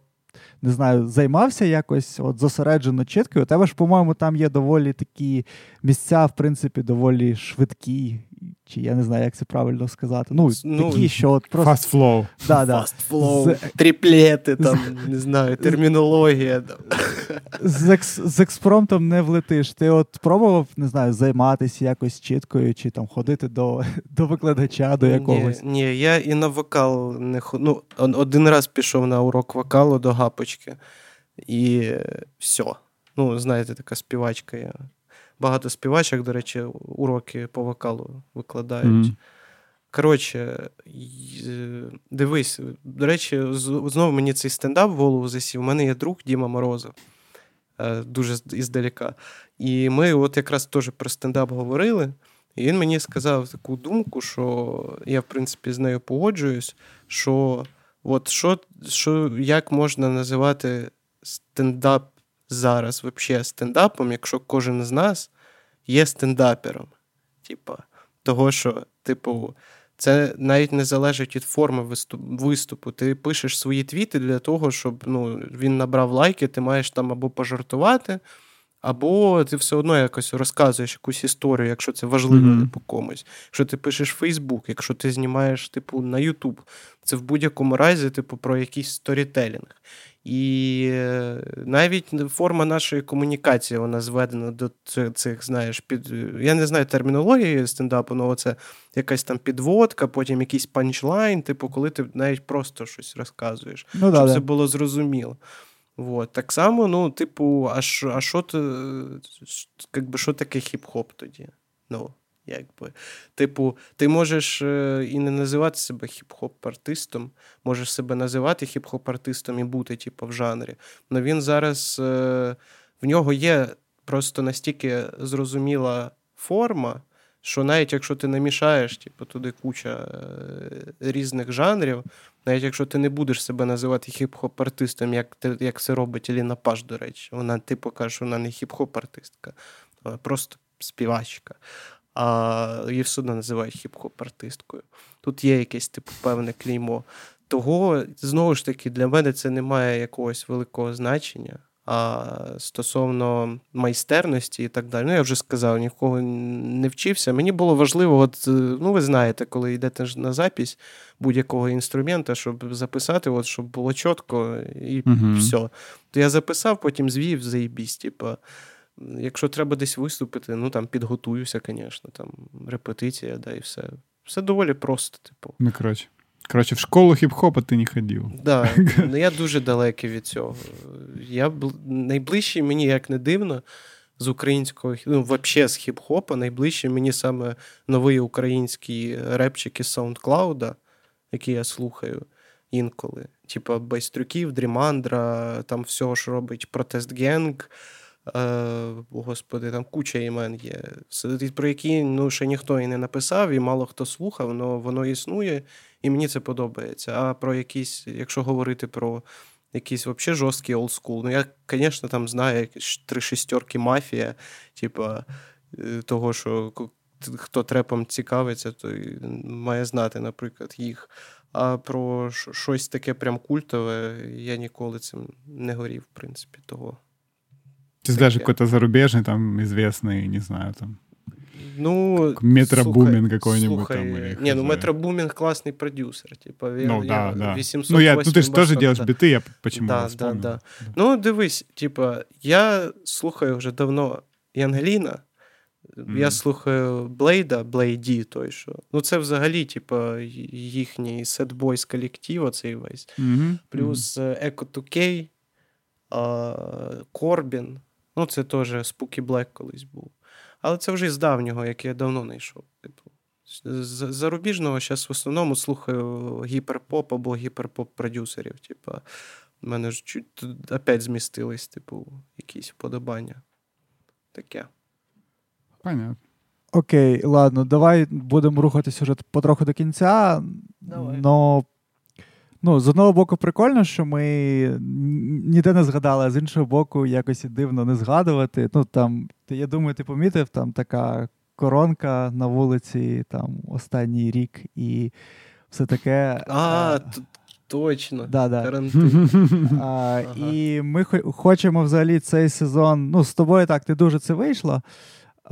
S2: не знаю, займався якось от зосереджено чітко. У тебе ж, по-моєму, там є доволі такі місця, в принципі, доволі швидкі чи я не знаю, як це правильно сказати. Ну, ну такі, що от просто...
S1: Fast flow.
S3: Да, да. Fast flow, з... триплети, там, не знаю, термінологія. Там.
S2: З, екс... з експромтом не влетиш. Ти от пробував, не знаю, займатися якось чіткою, чи там ходити до до викладача, до якогось.
S3: Ні, ні, я і на вокал не ход... Ну, Один раз пішов на урок вокалу до гапочки, і все. Ну, знаєте, така співачка. Я. Багато співачок, до речі, уроки по вокалу викладають.
S1: Мгм.
S3: Коротше, е, дивись, до речі, знову мені цей стендап в голову засів. У мене є друг Діма Морозов, е, дуже іздалека. І ми от якраз теж про стендап говорили. І він мені сказав таку думку, що я, в принципі, з нею погоджуюсь, що от що, що як можна називати стендап зараз, взагалі, стендапом, якщо кожен з нас є стендапером. Типа, того, що, типу, це навіть не залежить від форми виступу. Ти пишеш свої твіти для того, щоб ну, він набрав лайки, ти маєш там або пожартувати, або ти все одно якось розказуєш якусь історію, якщо це важливо
S1: Мгм.
S3: типу, комусь. Якщо ти пишеш Фейсбук, якщо ти знімаєш типу, на Ютуб, це в будь-якому разі, типу, про якийсь сторітелінг. І е, навіть форма нашої комунікації вона зведена до цих, цих знаєш, під я не знаю термінології стендапу, але це якась там підводка, потім якийсь панчлайн, типу, коли ти навіть просто щось розказуєш,
S2: Ну,
S3: щоб
S2: да,
S3: це
S2: да.
S3: було зрозуміло. Вот. Так само, ну, типу, а що, а що що таке хіп-хоп тоді? Ну, якби. Типу, ти можеш е, і не називати себе хіп-хоп-артистом, можеш себе називати хіп-хоп-артистом і бути, типу, в жанрі. Але він зараз е, в нього є просто настільки зрозуміла форма, що навіть якщо ти намішаєш, типу, туди куча е, різних жанрів, навіть якщо ти не будеш себе називати хіп-хоп-артистом, як, як це робить Еліна Паш, до речі, вона ти покаже, вона не хіп-хоп-артистка, вона просто співачка. А її все одно називають хіп-хоп-артисткою. Тут є якесь типу певне клеймо. Того, знову ж таки, для мене це не має якогось великого значення. А стосовно майстерності і так далі, ну я вже сказав, нікого не вчився. Мені було важливо, от, е, ну ви знаєте, коли йдете на запись будь-якого інструмента, щоб записати, от, щоб було чітко і
S1: Мгм.
S3: все. То я записав, потім звів, заїбісь. Типа, якщо треба десь виступити, ну там підготуюся, звісно, там репетиція, да, і все. Все доволі просто, типу.
S1: Ну, короче. Короче, в школу хіп-хопа ти не ходив.
S3: Да, ну я дуже далекий від цього. Я бл- найближчий мені, як не дивно, з українського, ну, взагалі з хіп-хопа, найближчий мені саме новий український репчик із SoundCloud, який я слухаю інколи. Типа Байстрюків, Дрімандра, там всього, що робить Протест Генг. Е, господи, там куча імен є, про які ну, ще ніхто і не написав, і мало хто слухав, але воно існує, і мені це подобається. А про якісь, якщо говорити про якийсь взагалі жорсткий олдскул, ну я, звісно, там знаю якісь три шістерки мафія, типа е, того, що ко- т- хто трепом цікавиться, той має знати, наприклад, їх. А про щ- щось таке прям культове я ніколи цим не горів, в принципі, того.
S1: Ты даже
S3: Таке.
S1: какой-то зарубежный, там, известный, не знаю, там,
S3: Ну,
S1: Метробумін
S3: слухай-
S1: какой-нибудь
S3: слухай,
S1: там, или
S3: Ні, ну
S1: хз.
S3: Метробумін класний продюсер. Типа,
S1: ну,
S3: я
S1: да, да.
S3: 808
S1: Ну, я, ну, ты же тоже
S3: башок,
S1: делаешь
S3: да.
S1: биты, я почему
S3: Да,
S1: да, вспомнил.
S3: да, Ну, дивись, типа, я слухаю вже давно Янгеліна.
S1: Мгм.
S3: Я слухаю Блейда, Блейді, той що. Ну, це взагалі, типа, їхній сетбойс колектив, оцей весь.
S1: Мгм,
S3: Плюс е, Echo 2K, Корбін. Ну, це теж Spooky Black колись був. Але це вже з давнього, який я давно не йшов. Типу. З зарубіжного зараз в основному слухаю гіперпоп або гіперпоп-продюсерів. Типа, в мене ж чуть тут опять змістились, типу, якісь вподобання. Таке.
S1: Понятно.
S2: Окей, ладно, давай будемо рухатись уже потроху до кінця.
S3: Давай.
S2: Но, ну, з одного боку, прикольно, що ми ніде не згадали, а з іншого боку, якось і дивно не згадувати. Ну, там, я думаю, ти помітив, там така коронка на вулиці, там останній рік і все таке.
S3: А,
S2: Е,
S3: т- точно.
S2: да, да.
S3: Карантин.
S2: А,
S3: Ага.
S2: І ми хочемо взагалі цей сезон. Ну, з тобою так, ти дуже це вийшло.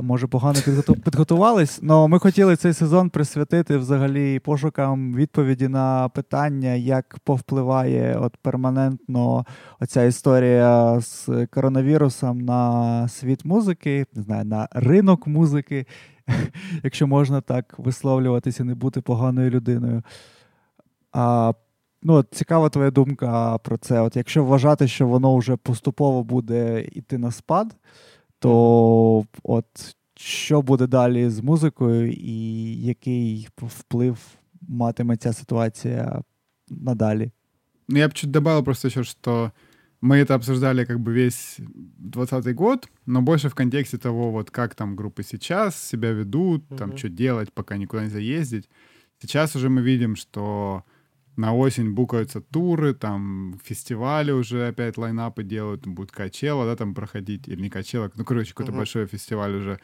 S2: Може, погано підготу- підготувались, але ми хотіли цей сезон присвятити взагалі пошукам відповіді на питання, як повпливає от перманентно оця історія з коронавірусом на світ музики, не знаю, на ринок музики, якщо можна так висловлюватися, не бути поганою людиною. А, ну, цікава твоя думка про це. От Якщо вважати, що воно вже поступово буде йти на спад, то от що буде далі з музикою, і який вплив матиме ця ситуація надалі?
S1: Ну, я бы чуть добавил просто еще, что мы это обсуждали как бы весь 20 год, но больше в контексте того, вот как там группы сейчас себя ведут, там
S3: Мгм.
S1: что делать, пока никуда нельзя ездить. Сейчас уже мы видим, что на осень букаются туры, там фестивали уже опять лайнапы делают, будет Качела, да, там проходить, или не Качела, ну, короче, какой-то
S3: Мгм.
S1: большой фестиваль уже.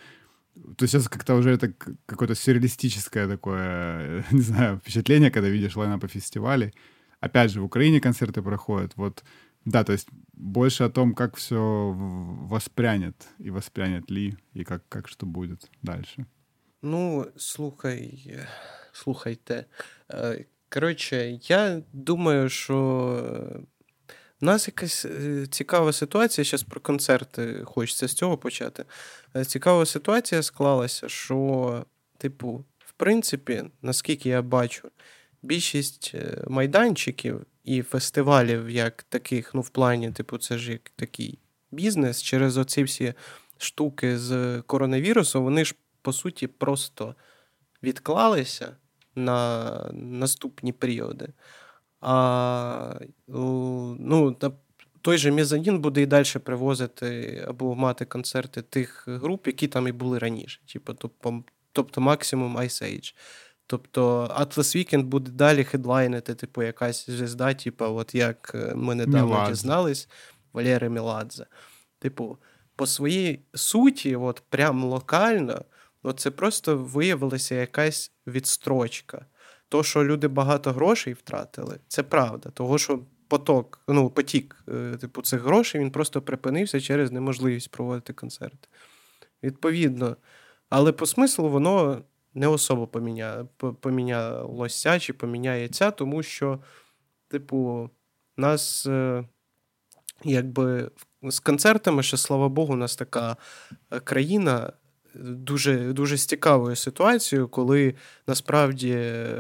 S1: То есть сейчас как-то уже это какое-то сюрреалистическое такое, не знаю, впечатление, когда видишь лайнапы фестивалей. Опять же, в Украине концерты проходят. Вот, да, то есть больше о том, как все воспрянет и воспрянет ли, и как, как что будет дальше.
S3: Ну, слухай, слухайте. Е, Коротше, я думаю, що е, в нас якась е, цікава ситуація. Зараз про концерти хочеться з цього почати. Е, Цікава ситуація склалася, що, типу, в принципі, наскільки я бачу, більшість е, майданчиків і фестивалів, як таких, ну, в плані, типу, це ж як такий бізнес через оці всі штуки з коронавірусом, вони ж по суті просто відклалися на наступні періоди. А ну, той же Мезанін буде і далі привозити або мати концерти тих груп, які там і були раніше. Типу, тобто, тобто максимум Ice Age. Тобто Atlas Weekend буде далі хедлайнити, типу, якась звізда, типу, от як е, ми недавно
S1: Меладзе.
S3: дізнались, Валери Меладзе. Типу, по своїй суті, от прям локально, ну, це просто виявилася якась відстрочка. То, що люди багато грошей втратили, це правда. Того, що поток, ну, потік, е, типу, цих грошей він просто припинився через неможливість проводити концерти. Відповідно, але по смислу воно не особо поміня... помінялося чи поміняється, тому що, типу, нас е, якби з концертами, ще слава Богу, у нас така е, країна дуже, дуже з цікавою ситуацією, коли насправді, е,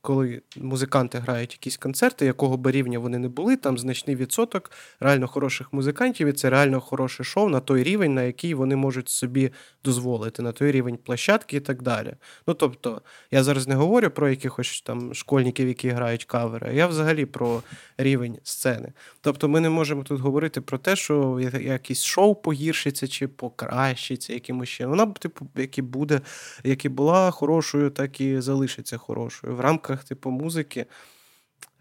S3: коли музиканти грають якісь концерти, якого би рівня вони не були, там значний відсоток реально хороших музикантів, і це реально хороше шоу на той рівень, на який вони можуть собі дозволити, на той рівень площадки і так далі. Ну тобто, я зараз не говорю про якихось там школьників, які грають кавери, а я взагалі про рівень сцени. Тобто, ми не можемо тут говорити про те, що я- якесь шоу погіршиться чи покращиться якимось ще. Вона типу, як і буде, як і була хорошою, так і залишиться хорошою. В рамках, типу, музики.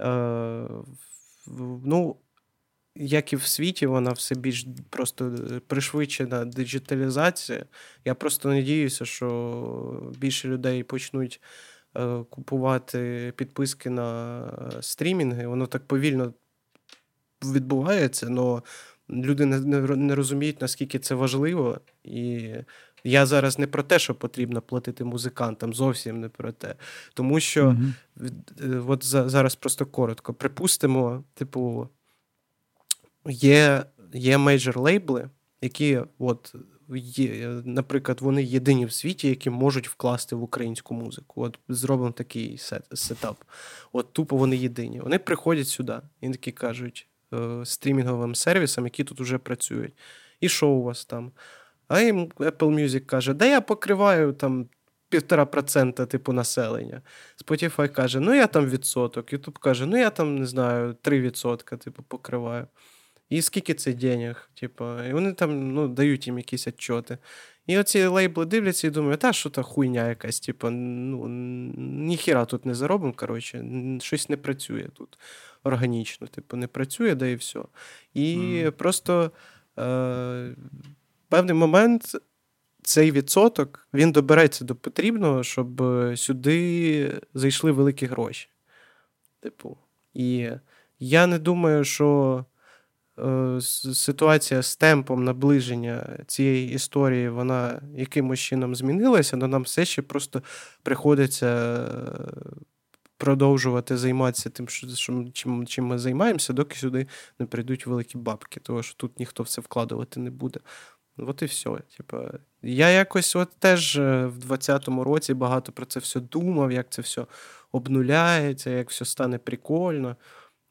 S3: Е, ну, як і в світі, вона все більш просто пришвидшена диджиталізація. Я просто надіюся, що більше людей почнуть е, купувати підписки на стрімінги. Воно так повільно відбувається, але люди не, не, не розуміють, наскільки це важливо. І я зараз не про те, що потрібно платити музикантам, зовсім не про те. Тому що е, от за- зараз просто коротко. Припустимо, типу, є, є мейджор лейбли, які, от, є, наприклад, вони єдині в світі, які можуть вкласти в українську музику. От зробимо такий сет, сетап. От тупо вони єдині. Вони приходять сюди і такі кажуть стрімінговим сервісам, які тут вже працюють. І що у вас там? А їм Apple Music каже, да я покриваю там півтора процента типу населення. Spotify каже, ну я там відсоток. YouTube каже, ну я там не знаю, 3% типу, покриваю. І скільки це денег? Типу, і вони там ну, дають їм якісь отчоти. І оці лейбли дивляться і думають, та що та хуйня якась, типу, ну, ніхіра тут не заробимо, коротше, щось не працює тут органічно, типу, не працює, да і все. І
S1: Мгм.
S3: просто е, певний момент цей відсоток він добереться до потрібного, щоб е, сюди зайшли великі гроші. Типу, і я не думаю, що е, ситуація з темпом наближення цієї історії вона якимось чином змінилася, але нам все ще просто приходиться е, продовжувати займатися тим, що, що- чим, чим ми займаємося, доки сюди не прийдуть великі бабки, тому що тут ніхто в це вкладувати не буде. От і все. Типа, я якось от теж е, в 20-му році багато про це все думав, як це все обнуляється, як все стане прикольно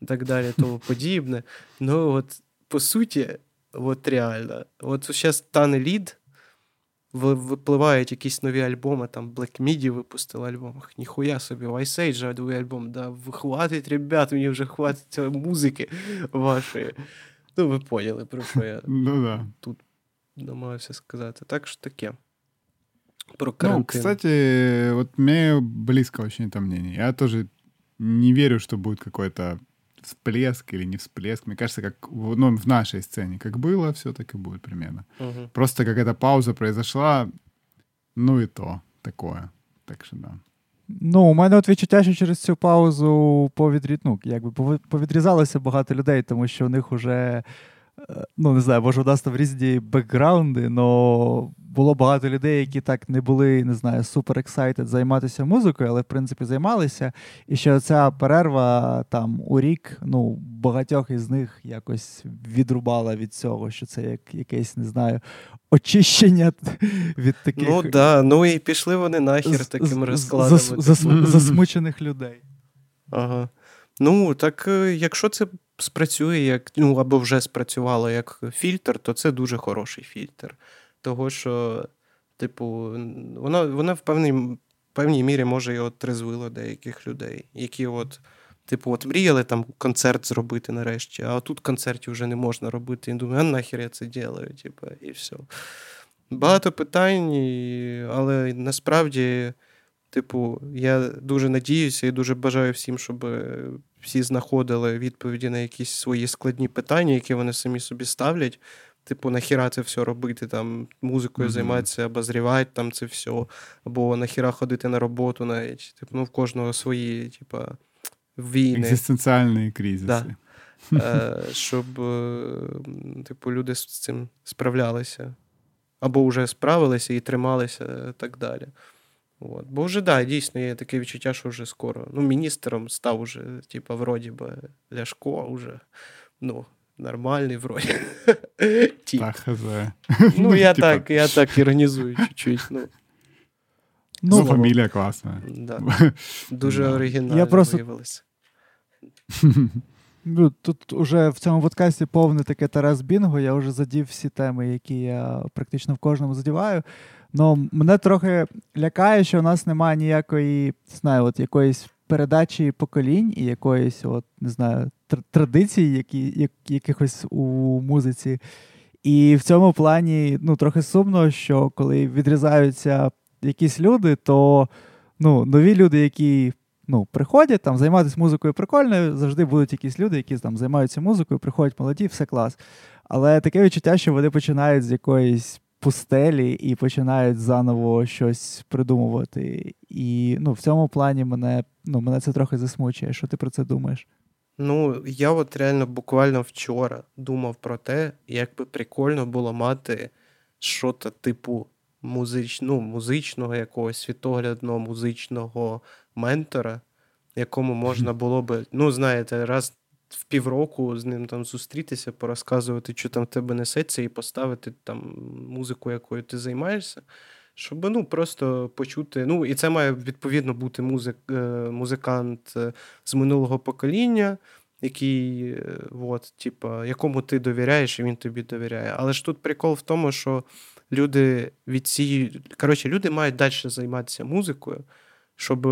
S3: і так далі, тому подібне. Ну, от, по суті, от реально, от зараз стане лід, випливають якісь нові альбоми, там Black Midi випустили альбом. Ніхуя собі, Ice Age новий альбом. Да, Хватить, ребят, мені вже хватить музики вашої. Ну, ви поняли, про що я
S1: ну, да.
S3: тут намагався сказати. Так що таке. Про
S1: ну,
S3: карантин.
S1: Ну, кстати, вот мне близко очень это мнение. Я тоже не верю, что будет какой-то всплеск или не всплеск. Мне кажется, как в, ну, в нашей сцене, как было, все так и будет примерно.
S3: Угу.
S1: Просто какая-то пауза произошла, ну и то такое. Так що да.
S2: Ну, у мене от відчуття, що через цю паузу повідрі... ну, якби повідрізалося багато людей, тому що у них вже, е, ну не знаю, може, у нас там різні бекграунди, але було багато людей, які так не були, не знаю, супер ексайтед займатися музикою, але в принципі займалися. І що ця перерва там у рік, ну, багатьох із них якось відрубала від цього, що це як якесь, не знаю, очищення від таких.
S3: Ну да, ну і пішли вони нахер таким розкладом.
S2: Засмучених людей.
S3: Ага. Ну, так якщо це спрацює, як ну або вже спрацювало як фільтр, то це дуже хороший фільтр того, що, типу, вона вона в певній певній мірі може і отрезвило деяких людей, які от, типу, от мріяли там концерт зробити нарешті, а тут концертів вже не можна робити. І думаю, а нахер я це ділаю, типу, і все. Багато питань, але насправді, типу, я дуже надіюся і дуже бажаю всім, щоб всі знаходили відповіді на якісь свої складні питання, які вони самі собі ставлять. Типу, нахіра це все робити, там, музикою mm-hmm. займатися, обозрівати там це все, або нахіра ходити на роботу навіть. Типу, ну, в кожного свої, типу, війни.
S1: Екзистенціальні кризиси.
S3: Да. Е, Щоб, е, типу, люди з цим справлялися. Або вже справилися і трималися і так далі. От. Бо вже, да, дійсно, є таке відчуття, що вже скоро. Ну, міністром став уже, типу, вроді би, Ляшко, уже, ну, нормальный вроде.
S1: Тип. Так,
S3: Ну, я так, я так іронізую чуть-чуть. Ну,
S1: ну фамілія класна.
S3: Да. Дуже да. оригінально я просто... виявилося.
S2: Ну, Тут уже в цьому подкасті повне таке Тарас Бінго. Я вже задів всі теми, які я практично в кожному задіваю. Но мене трохи лякає, що у нас немає ніякої, знаю, от якоїсь передачі поколінь і якоїсь, от, не знаю, традицій, які, як, якихось у музиці. І в цьому плані ну, трохи сумно, що коли відрізаються якісь люди, то ну, нові люди, які ну, приходять там, займатися музикою прикольно, завжди будуть якісь люди, які там займаються музикою, приходять молоді, все клас. Але таке відчуття, що вони починають з якоїсь пустелі і починають заново щось придумувати. І ну, в цьому плані мене ну, мене це трохи засмучує. Що ти про це думаєш?
S3: Ну, я от реально буквально вчора думав про те, як би прикольно було мати щось типу музич... ну, музичного, якогось світоглядного музичного ментора, якому можна було би, ну, знаєте, раз в півроку з ним там зустрітися, порозказувати, що там в тебе несеться, і поставити там музику, якою ти займаєшся. Щоб ну, просто почути. Ну, і це має відповідно бути музик, е, музикант е, з минулого покоління, який, е, от, типа, якому ти довіряєш, і він тобі довіряє. Але ж тут прикол в тому, що люди від цієї. Коротше, люди мають далі займатися музикою щоб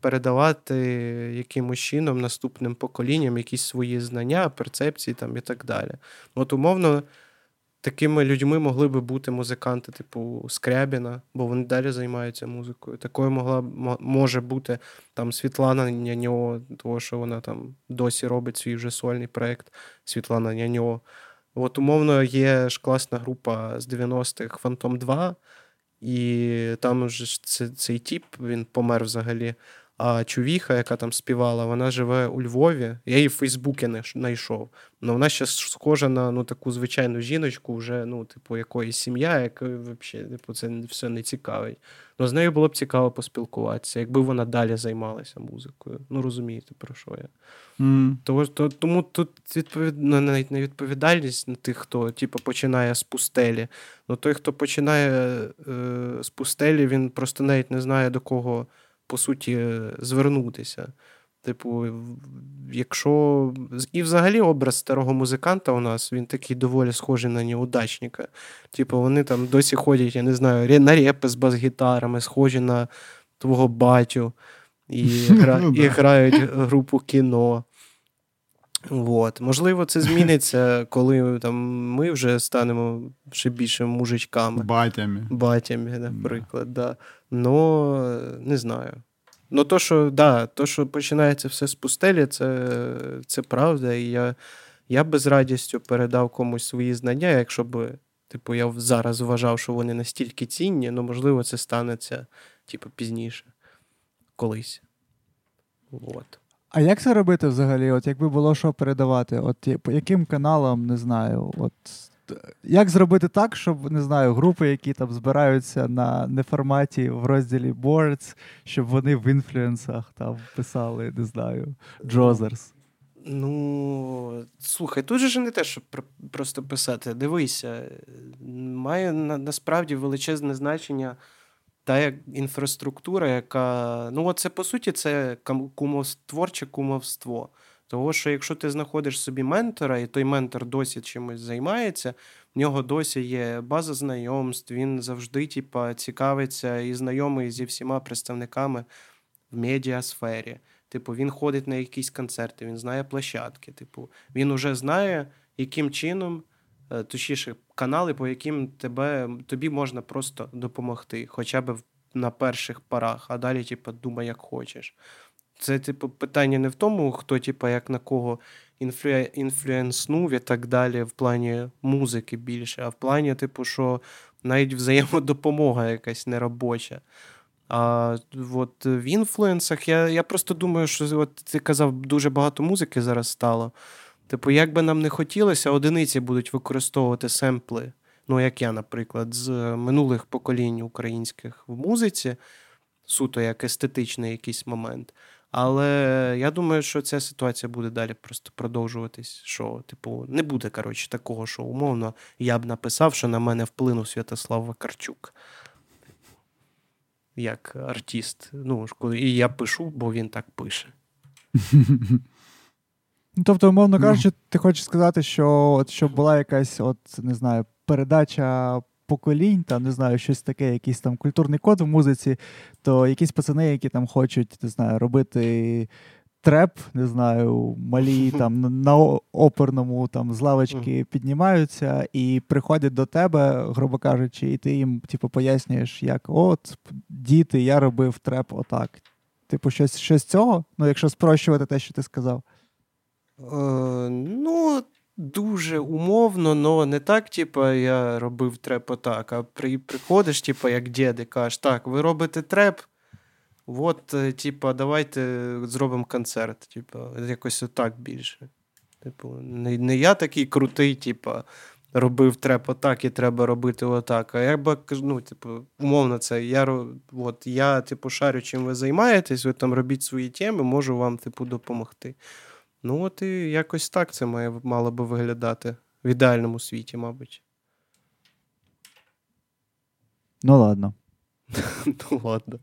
S3: передавати якимось чином наступним поколінням якісь свої знання, перцепції там і так далі. От, умовно, такими людьми могли би бути музиканти, типу Скрябіна, бо вони далі займаються музикою. Такою могла може бути там Світлана Няньо, того, що вона там досі робить свій вже сольний проєкт Світлана Няньо. От, умовно, є ж класна група з 90-х Фантом 2. І там вже цей тіп він помер взагалі. А чувіха, яка там співала, вона живе у Львові. Я її в Фейсбуці не знайшов. Ну вона ще схожа на ну, таку звичайну жіночку, вже, ну, типу, якоїсь сім'я, якої взагалі типу, це все не цікавить. Ну, з нею було б цікаво поспілкуватися, якби вона далі займалася музикою. Ну, розумієте, про що я.
S1: Mm.
S3: Тому, то, тому тут відповід... ну, навіть не відповідальність на тих, хто типу, починає з пустелі. Ну той, хто починає е, з пустелі, він просто навіть не знає, до кого по суті, звернутися. Типу, якщо. І взагалі образ старого музиканта у нас він такий доволі схожий на неудачника. Типу, вони там досі ходять, я не знаю, на репи з бас-гітарами, схожі на твого батю, і, гра... ну, і грають групу кіно. От. Можливо, це зміниться, коли там, ми вже станемо ще більше мужичками.
S1: Батями.
S3: Батями, наприклад. Да. Да. Но не знаю. Ну, то, що да, то, що починається все з пустелі, це це правда. І я я би з радістю передав комусь свої знання, якщо б, типу, я зараз вважав, що вони настільки цінні, ну, можливо, це станеться, типу, пізніше, колись. От.
S2: А як це робити взагалі? От якби було що передавати? От по яким каналам, не знаю, от як зробити так, щоб не знаю, групи, які там збираються на неформаті в розділі Boards, щоб вони в інфлюенсах там писали, не знаю, Джозерс?
S3: Ну, слухай, тут же не те, щоб просто писати. Дивися, має на, насправді величезне значення та інфраструктура, яка. Ну, це по суті, це кумовтворче кумовство. Того, що якщо ти знаходиш собі ментора, і той ментор досі чимось займається, в нього досі є база знайомств, він завжди типа, цікавиться і знайомий зі всіма представниками в медіасфері. Типу, він ходить на якісь концерти, він знає площадки. Типу, він уже знає, яким чином, точніше, канали, по яким тебе, тобі можна просто допомогти, хоча б на перших порах, а далі, типу, думай, як хочеш. Це, типу, питання не в тому, хто, типу, як на кого інфлю... інфлюенснув і так далі, в плані музики більше, а в плані, типу, що навіть взаємодопомога якась неробоча. А от в інфлюенсах я я просто думаю, що от ти казав, дуже багато музики зараз стало. Типу, як би нам не хотілося, одиниці будуть використовувати семпли. Ну, як я, наприклад, з минулих поколінь українських в музиці, суто як естетичний якийсь момент. Але я думаю, що ця ситуація буде далі просто продовжуватись. Що, типу, не буде коротше, такого, що умовно я б написав, що на мене вплинув Святослав Вакарчук. Як артист. Ну, І я пишу, бо він так пише.
S2: Ну, Тобто, умовно кажучи, ти хочеш сказати, що от, щоб була якась, от, не знаю, передача поколінь, там не знаю, щось таке, якийсь там культурний код в музиці, то якісь пацани, які там хочуть, не знаю, робити. Треп, не знаю, малі там на оперному там з лавочки піднімаються і приходять до тебе, грубо кажучи, і ти їм, типу, пояснюєш, як от, діти, я робив треп отак. Типу, щось щось цього? Ну, якщо спрощувати те, що ти сказав.
S3: Е, Ну, дуже умовно, але не так, типу, я робив треп отак, а при, приходиш, типу, як і кажеш, так, ви робите треп, от, е, типу, давайте зробимо концерт. Типу, якось отак більше. Типу, не, не я такий крутий, типу, робив треп отак і треба робити отак. А я би ну, типу, умовно, це я от, я, типу, шарю, чим ви займаєтесь, ви там робіть свої теми, можу вам, типу, допомогти. Ну, от і якось так це має, мало би виглядати в ідеальному світі, мабуть.
S2: Ну, ладно.
S3: Ну, ладно.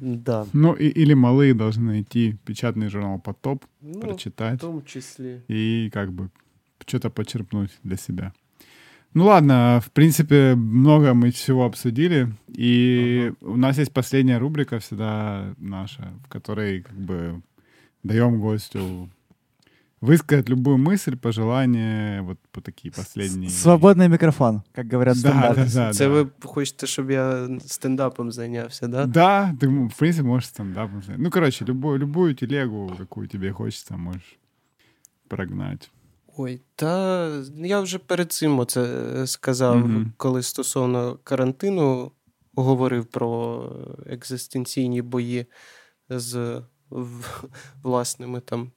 S3: Да.
S1: Ну, и, или малые должны найти печатный журнал «Потоп», ну, прочитать.
S3: В том числе.
S1: И как бы что-то почерпнуть для себя. Ну ладно, в принципе, много мы всего обсудили. И ага. у нас есть последняя рубрика всегда наша, в которой как бы даем гостю высказать любую мысль, пожелание, вот по такие последние.
S2: Свободный микрофон, как говорят в
S1: да, да, да,
S3: Це да. ви хочете, щоб я стендапом зайнявся, да?
S1: Да, ты, в принципе, можешь стендапом заняться. Ну, короче, любую, любую телегу, какую тебе хочется, можешь прогнать.
S3: Ой, та я вже перед цим це сказав, mm-hmm. коли стосовно карантину говорив про екзистенційні бої з власними там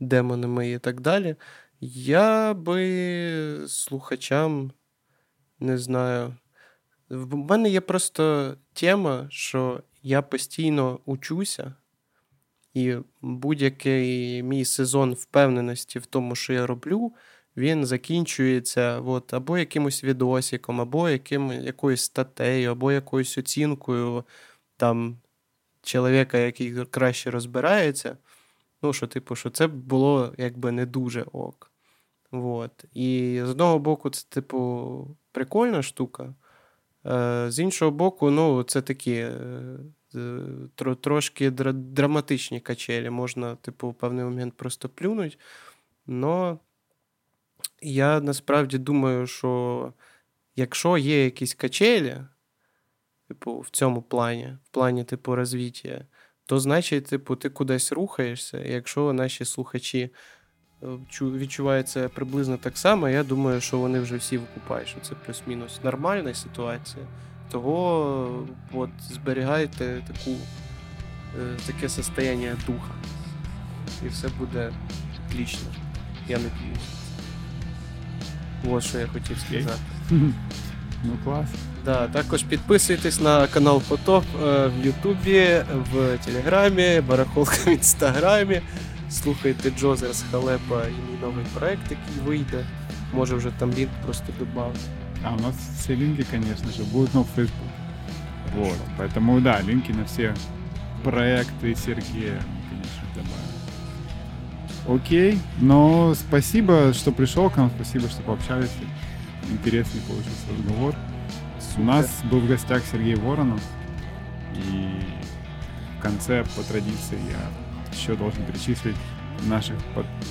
S3: демонами і так далі. Я би слухачам не знаю. В мене є просто тема, що я постійно учуся, і будь-який мій сезон впевненості в тому, що я роблю, він закінчується от, або якимось відосиком, або яким, якоюсь статтею, або якоюсь оцінкою там чоловіка, який краще розбирається. Ну, що, типу, що це було якби не дуже ок. Вот. І з одного боку, це, типу, прикольна штука. Е, З іншого боку, ну, це такі е, трошки драматичні качелі. Можна, типу, в певний момент просто плюнуть. Но я насправді думаю, що якщо є якісь качелі, типу, в цьому плані, в плані, типу, розвиття, то значить, типу, ти кудись рухаєшся. І якщо наші слухачі е, відчувають це приблизно так само, я думаю, що вони вже всі викупають, що це плюс-мінус нормальна ситуація. Того от, зберігайте таку, е, таке состояння духа. І все буде отлично. Я надіюсь. Ось що я хотів сказати.
S1: Ну, клас.
S3: Да, Також підписуйтесь на канал Потоп е, в Ютубі, в Телеграмі, Барахолка в Інстаграмі. Слухайте Джозерс Халепа і мій новий проект, який вийде. Може вже там лінк просто добавити.
S1: А, у нас все линки, конечно же, будут на Facebook. Вот. Поэтому, да, линки на все проекты Сергея, конечно, добавим. Окей, но спасибо, что пришел к нам, спасибо, что пообщались. Интересный получился разговор. У нас был в гостях Сергей Воронов. И в конце, по традиции, я еще должен перечислить наших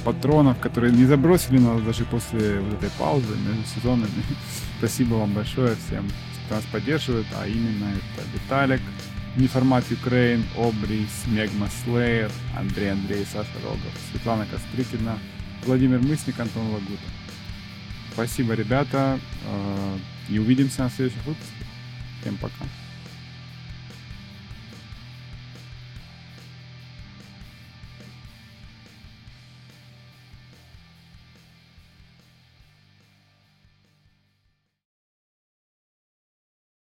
S1: патронов, которые не забросили нас даже после вот этой паузы между сезонами. Спасибо вам большое всем, кто нас поддерживает, а именно это Виталик, Неформат Украин, Обрис, Мегма Слеер, Андрей Андрей, Саша Рогов, Светлана Кострыкина, Владимир Мысник, Антон Лагута. Спасибо, ребята, э, и увидимся на следующих выпусках. Всем пока.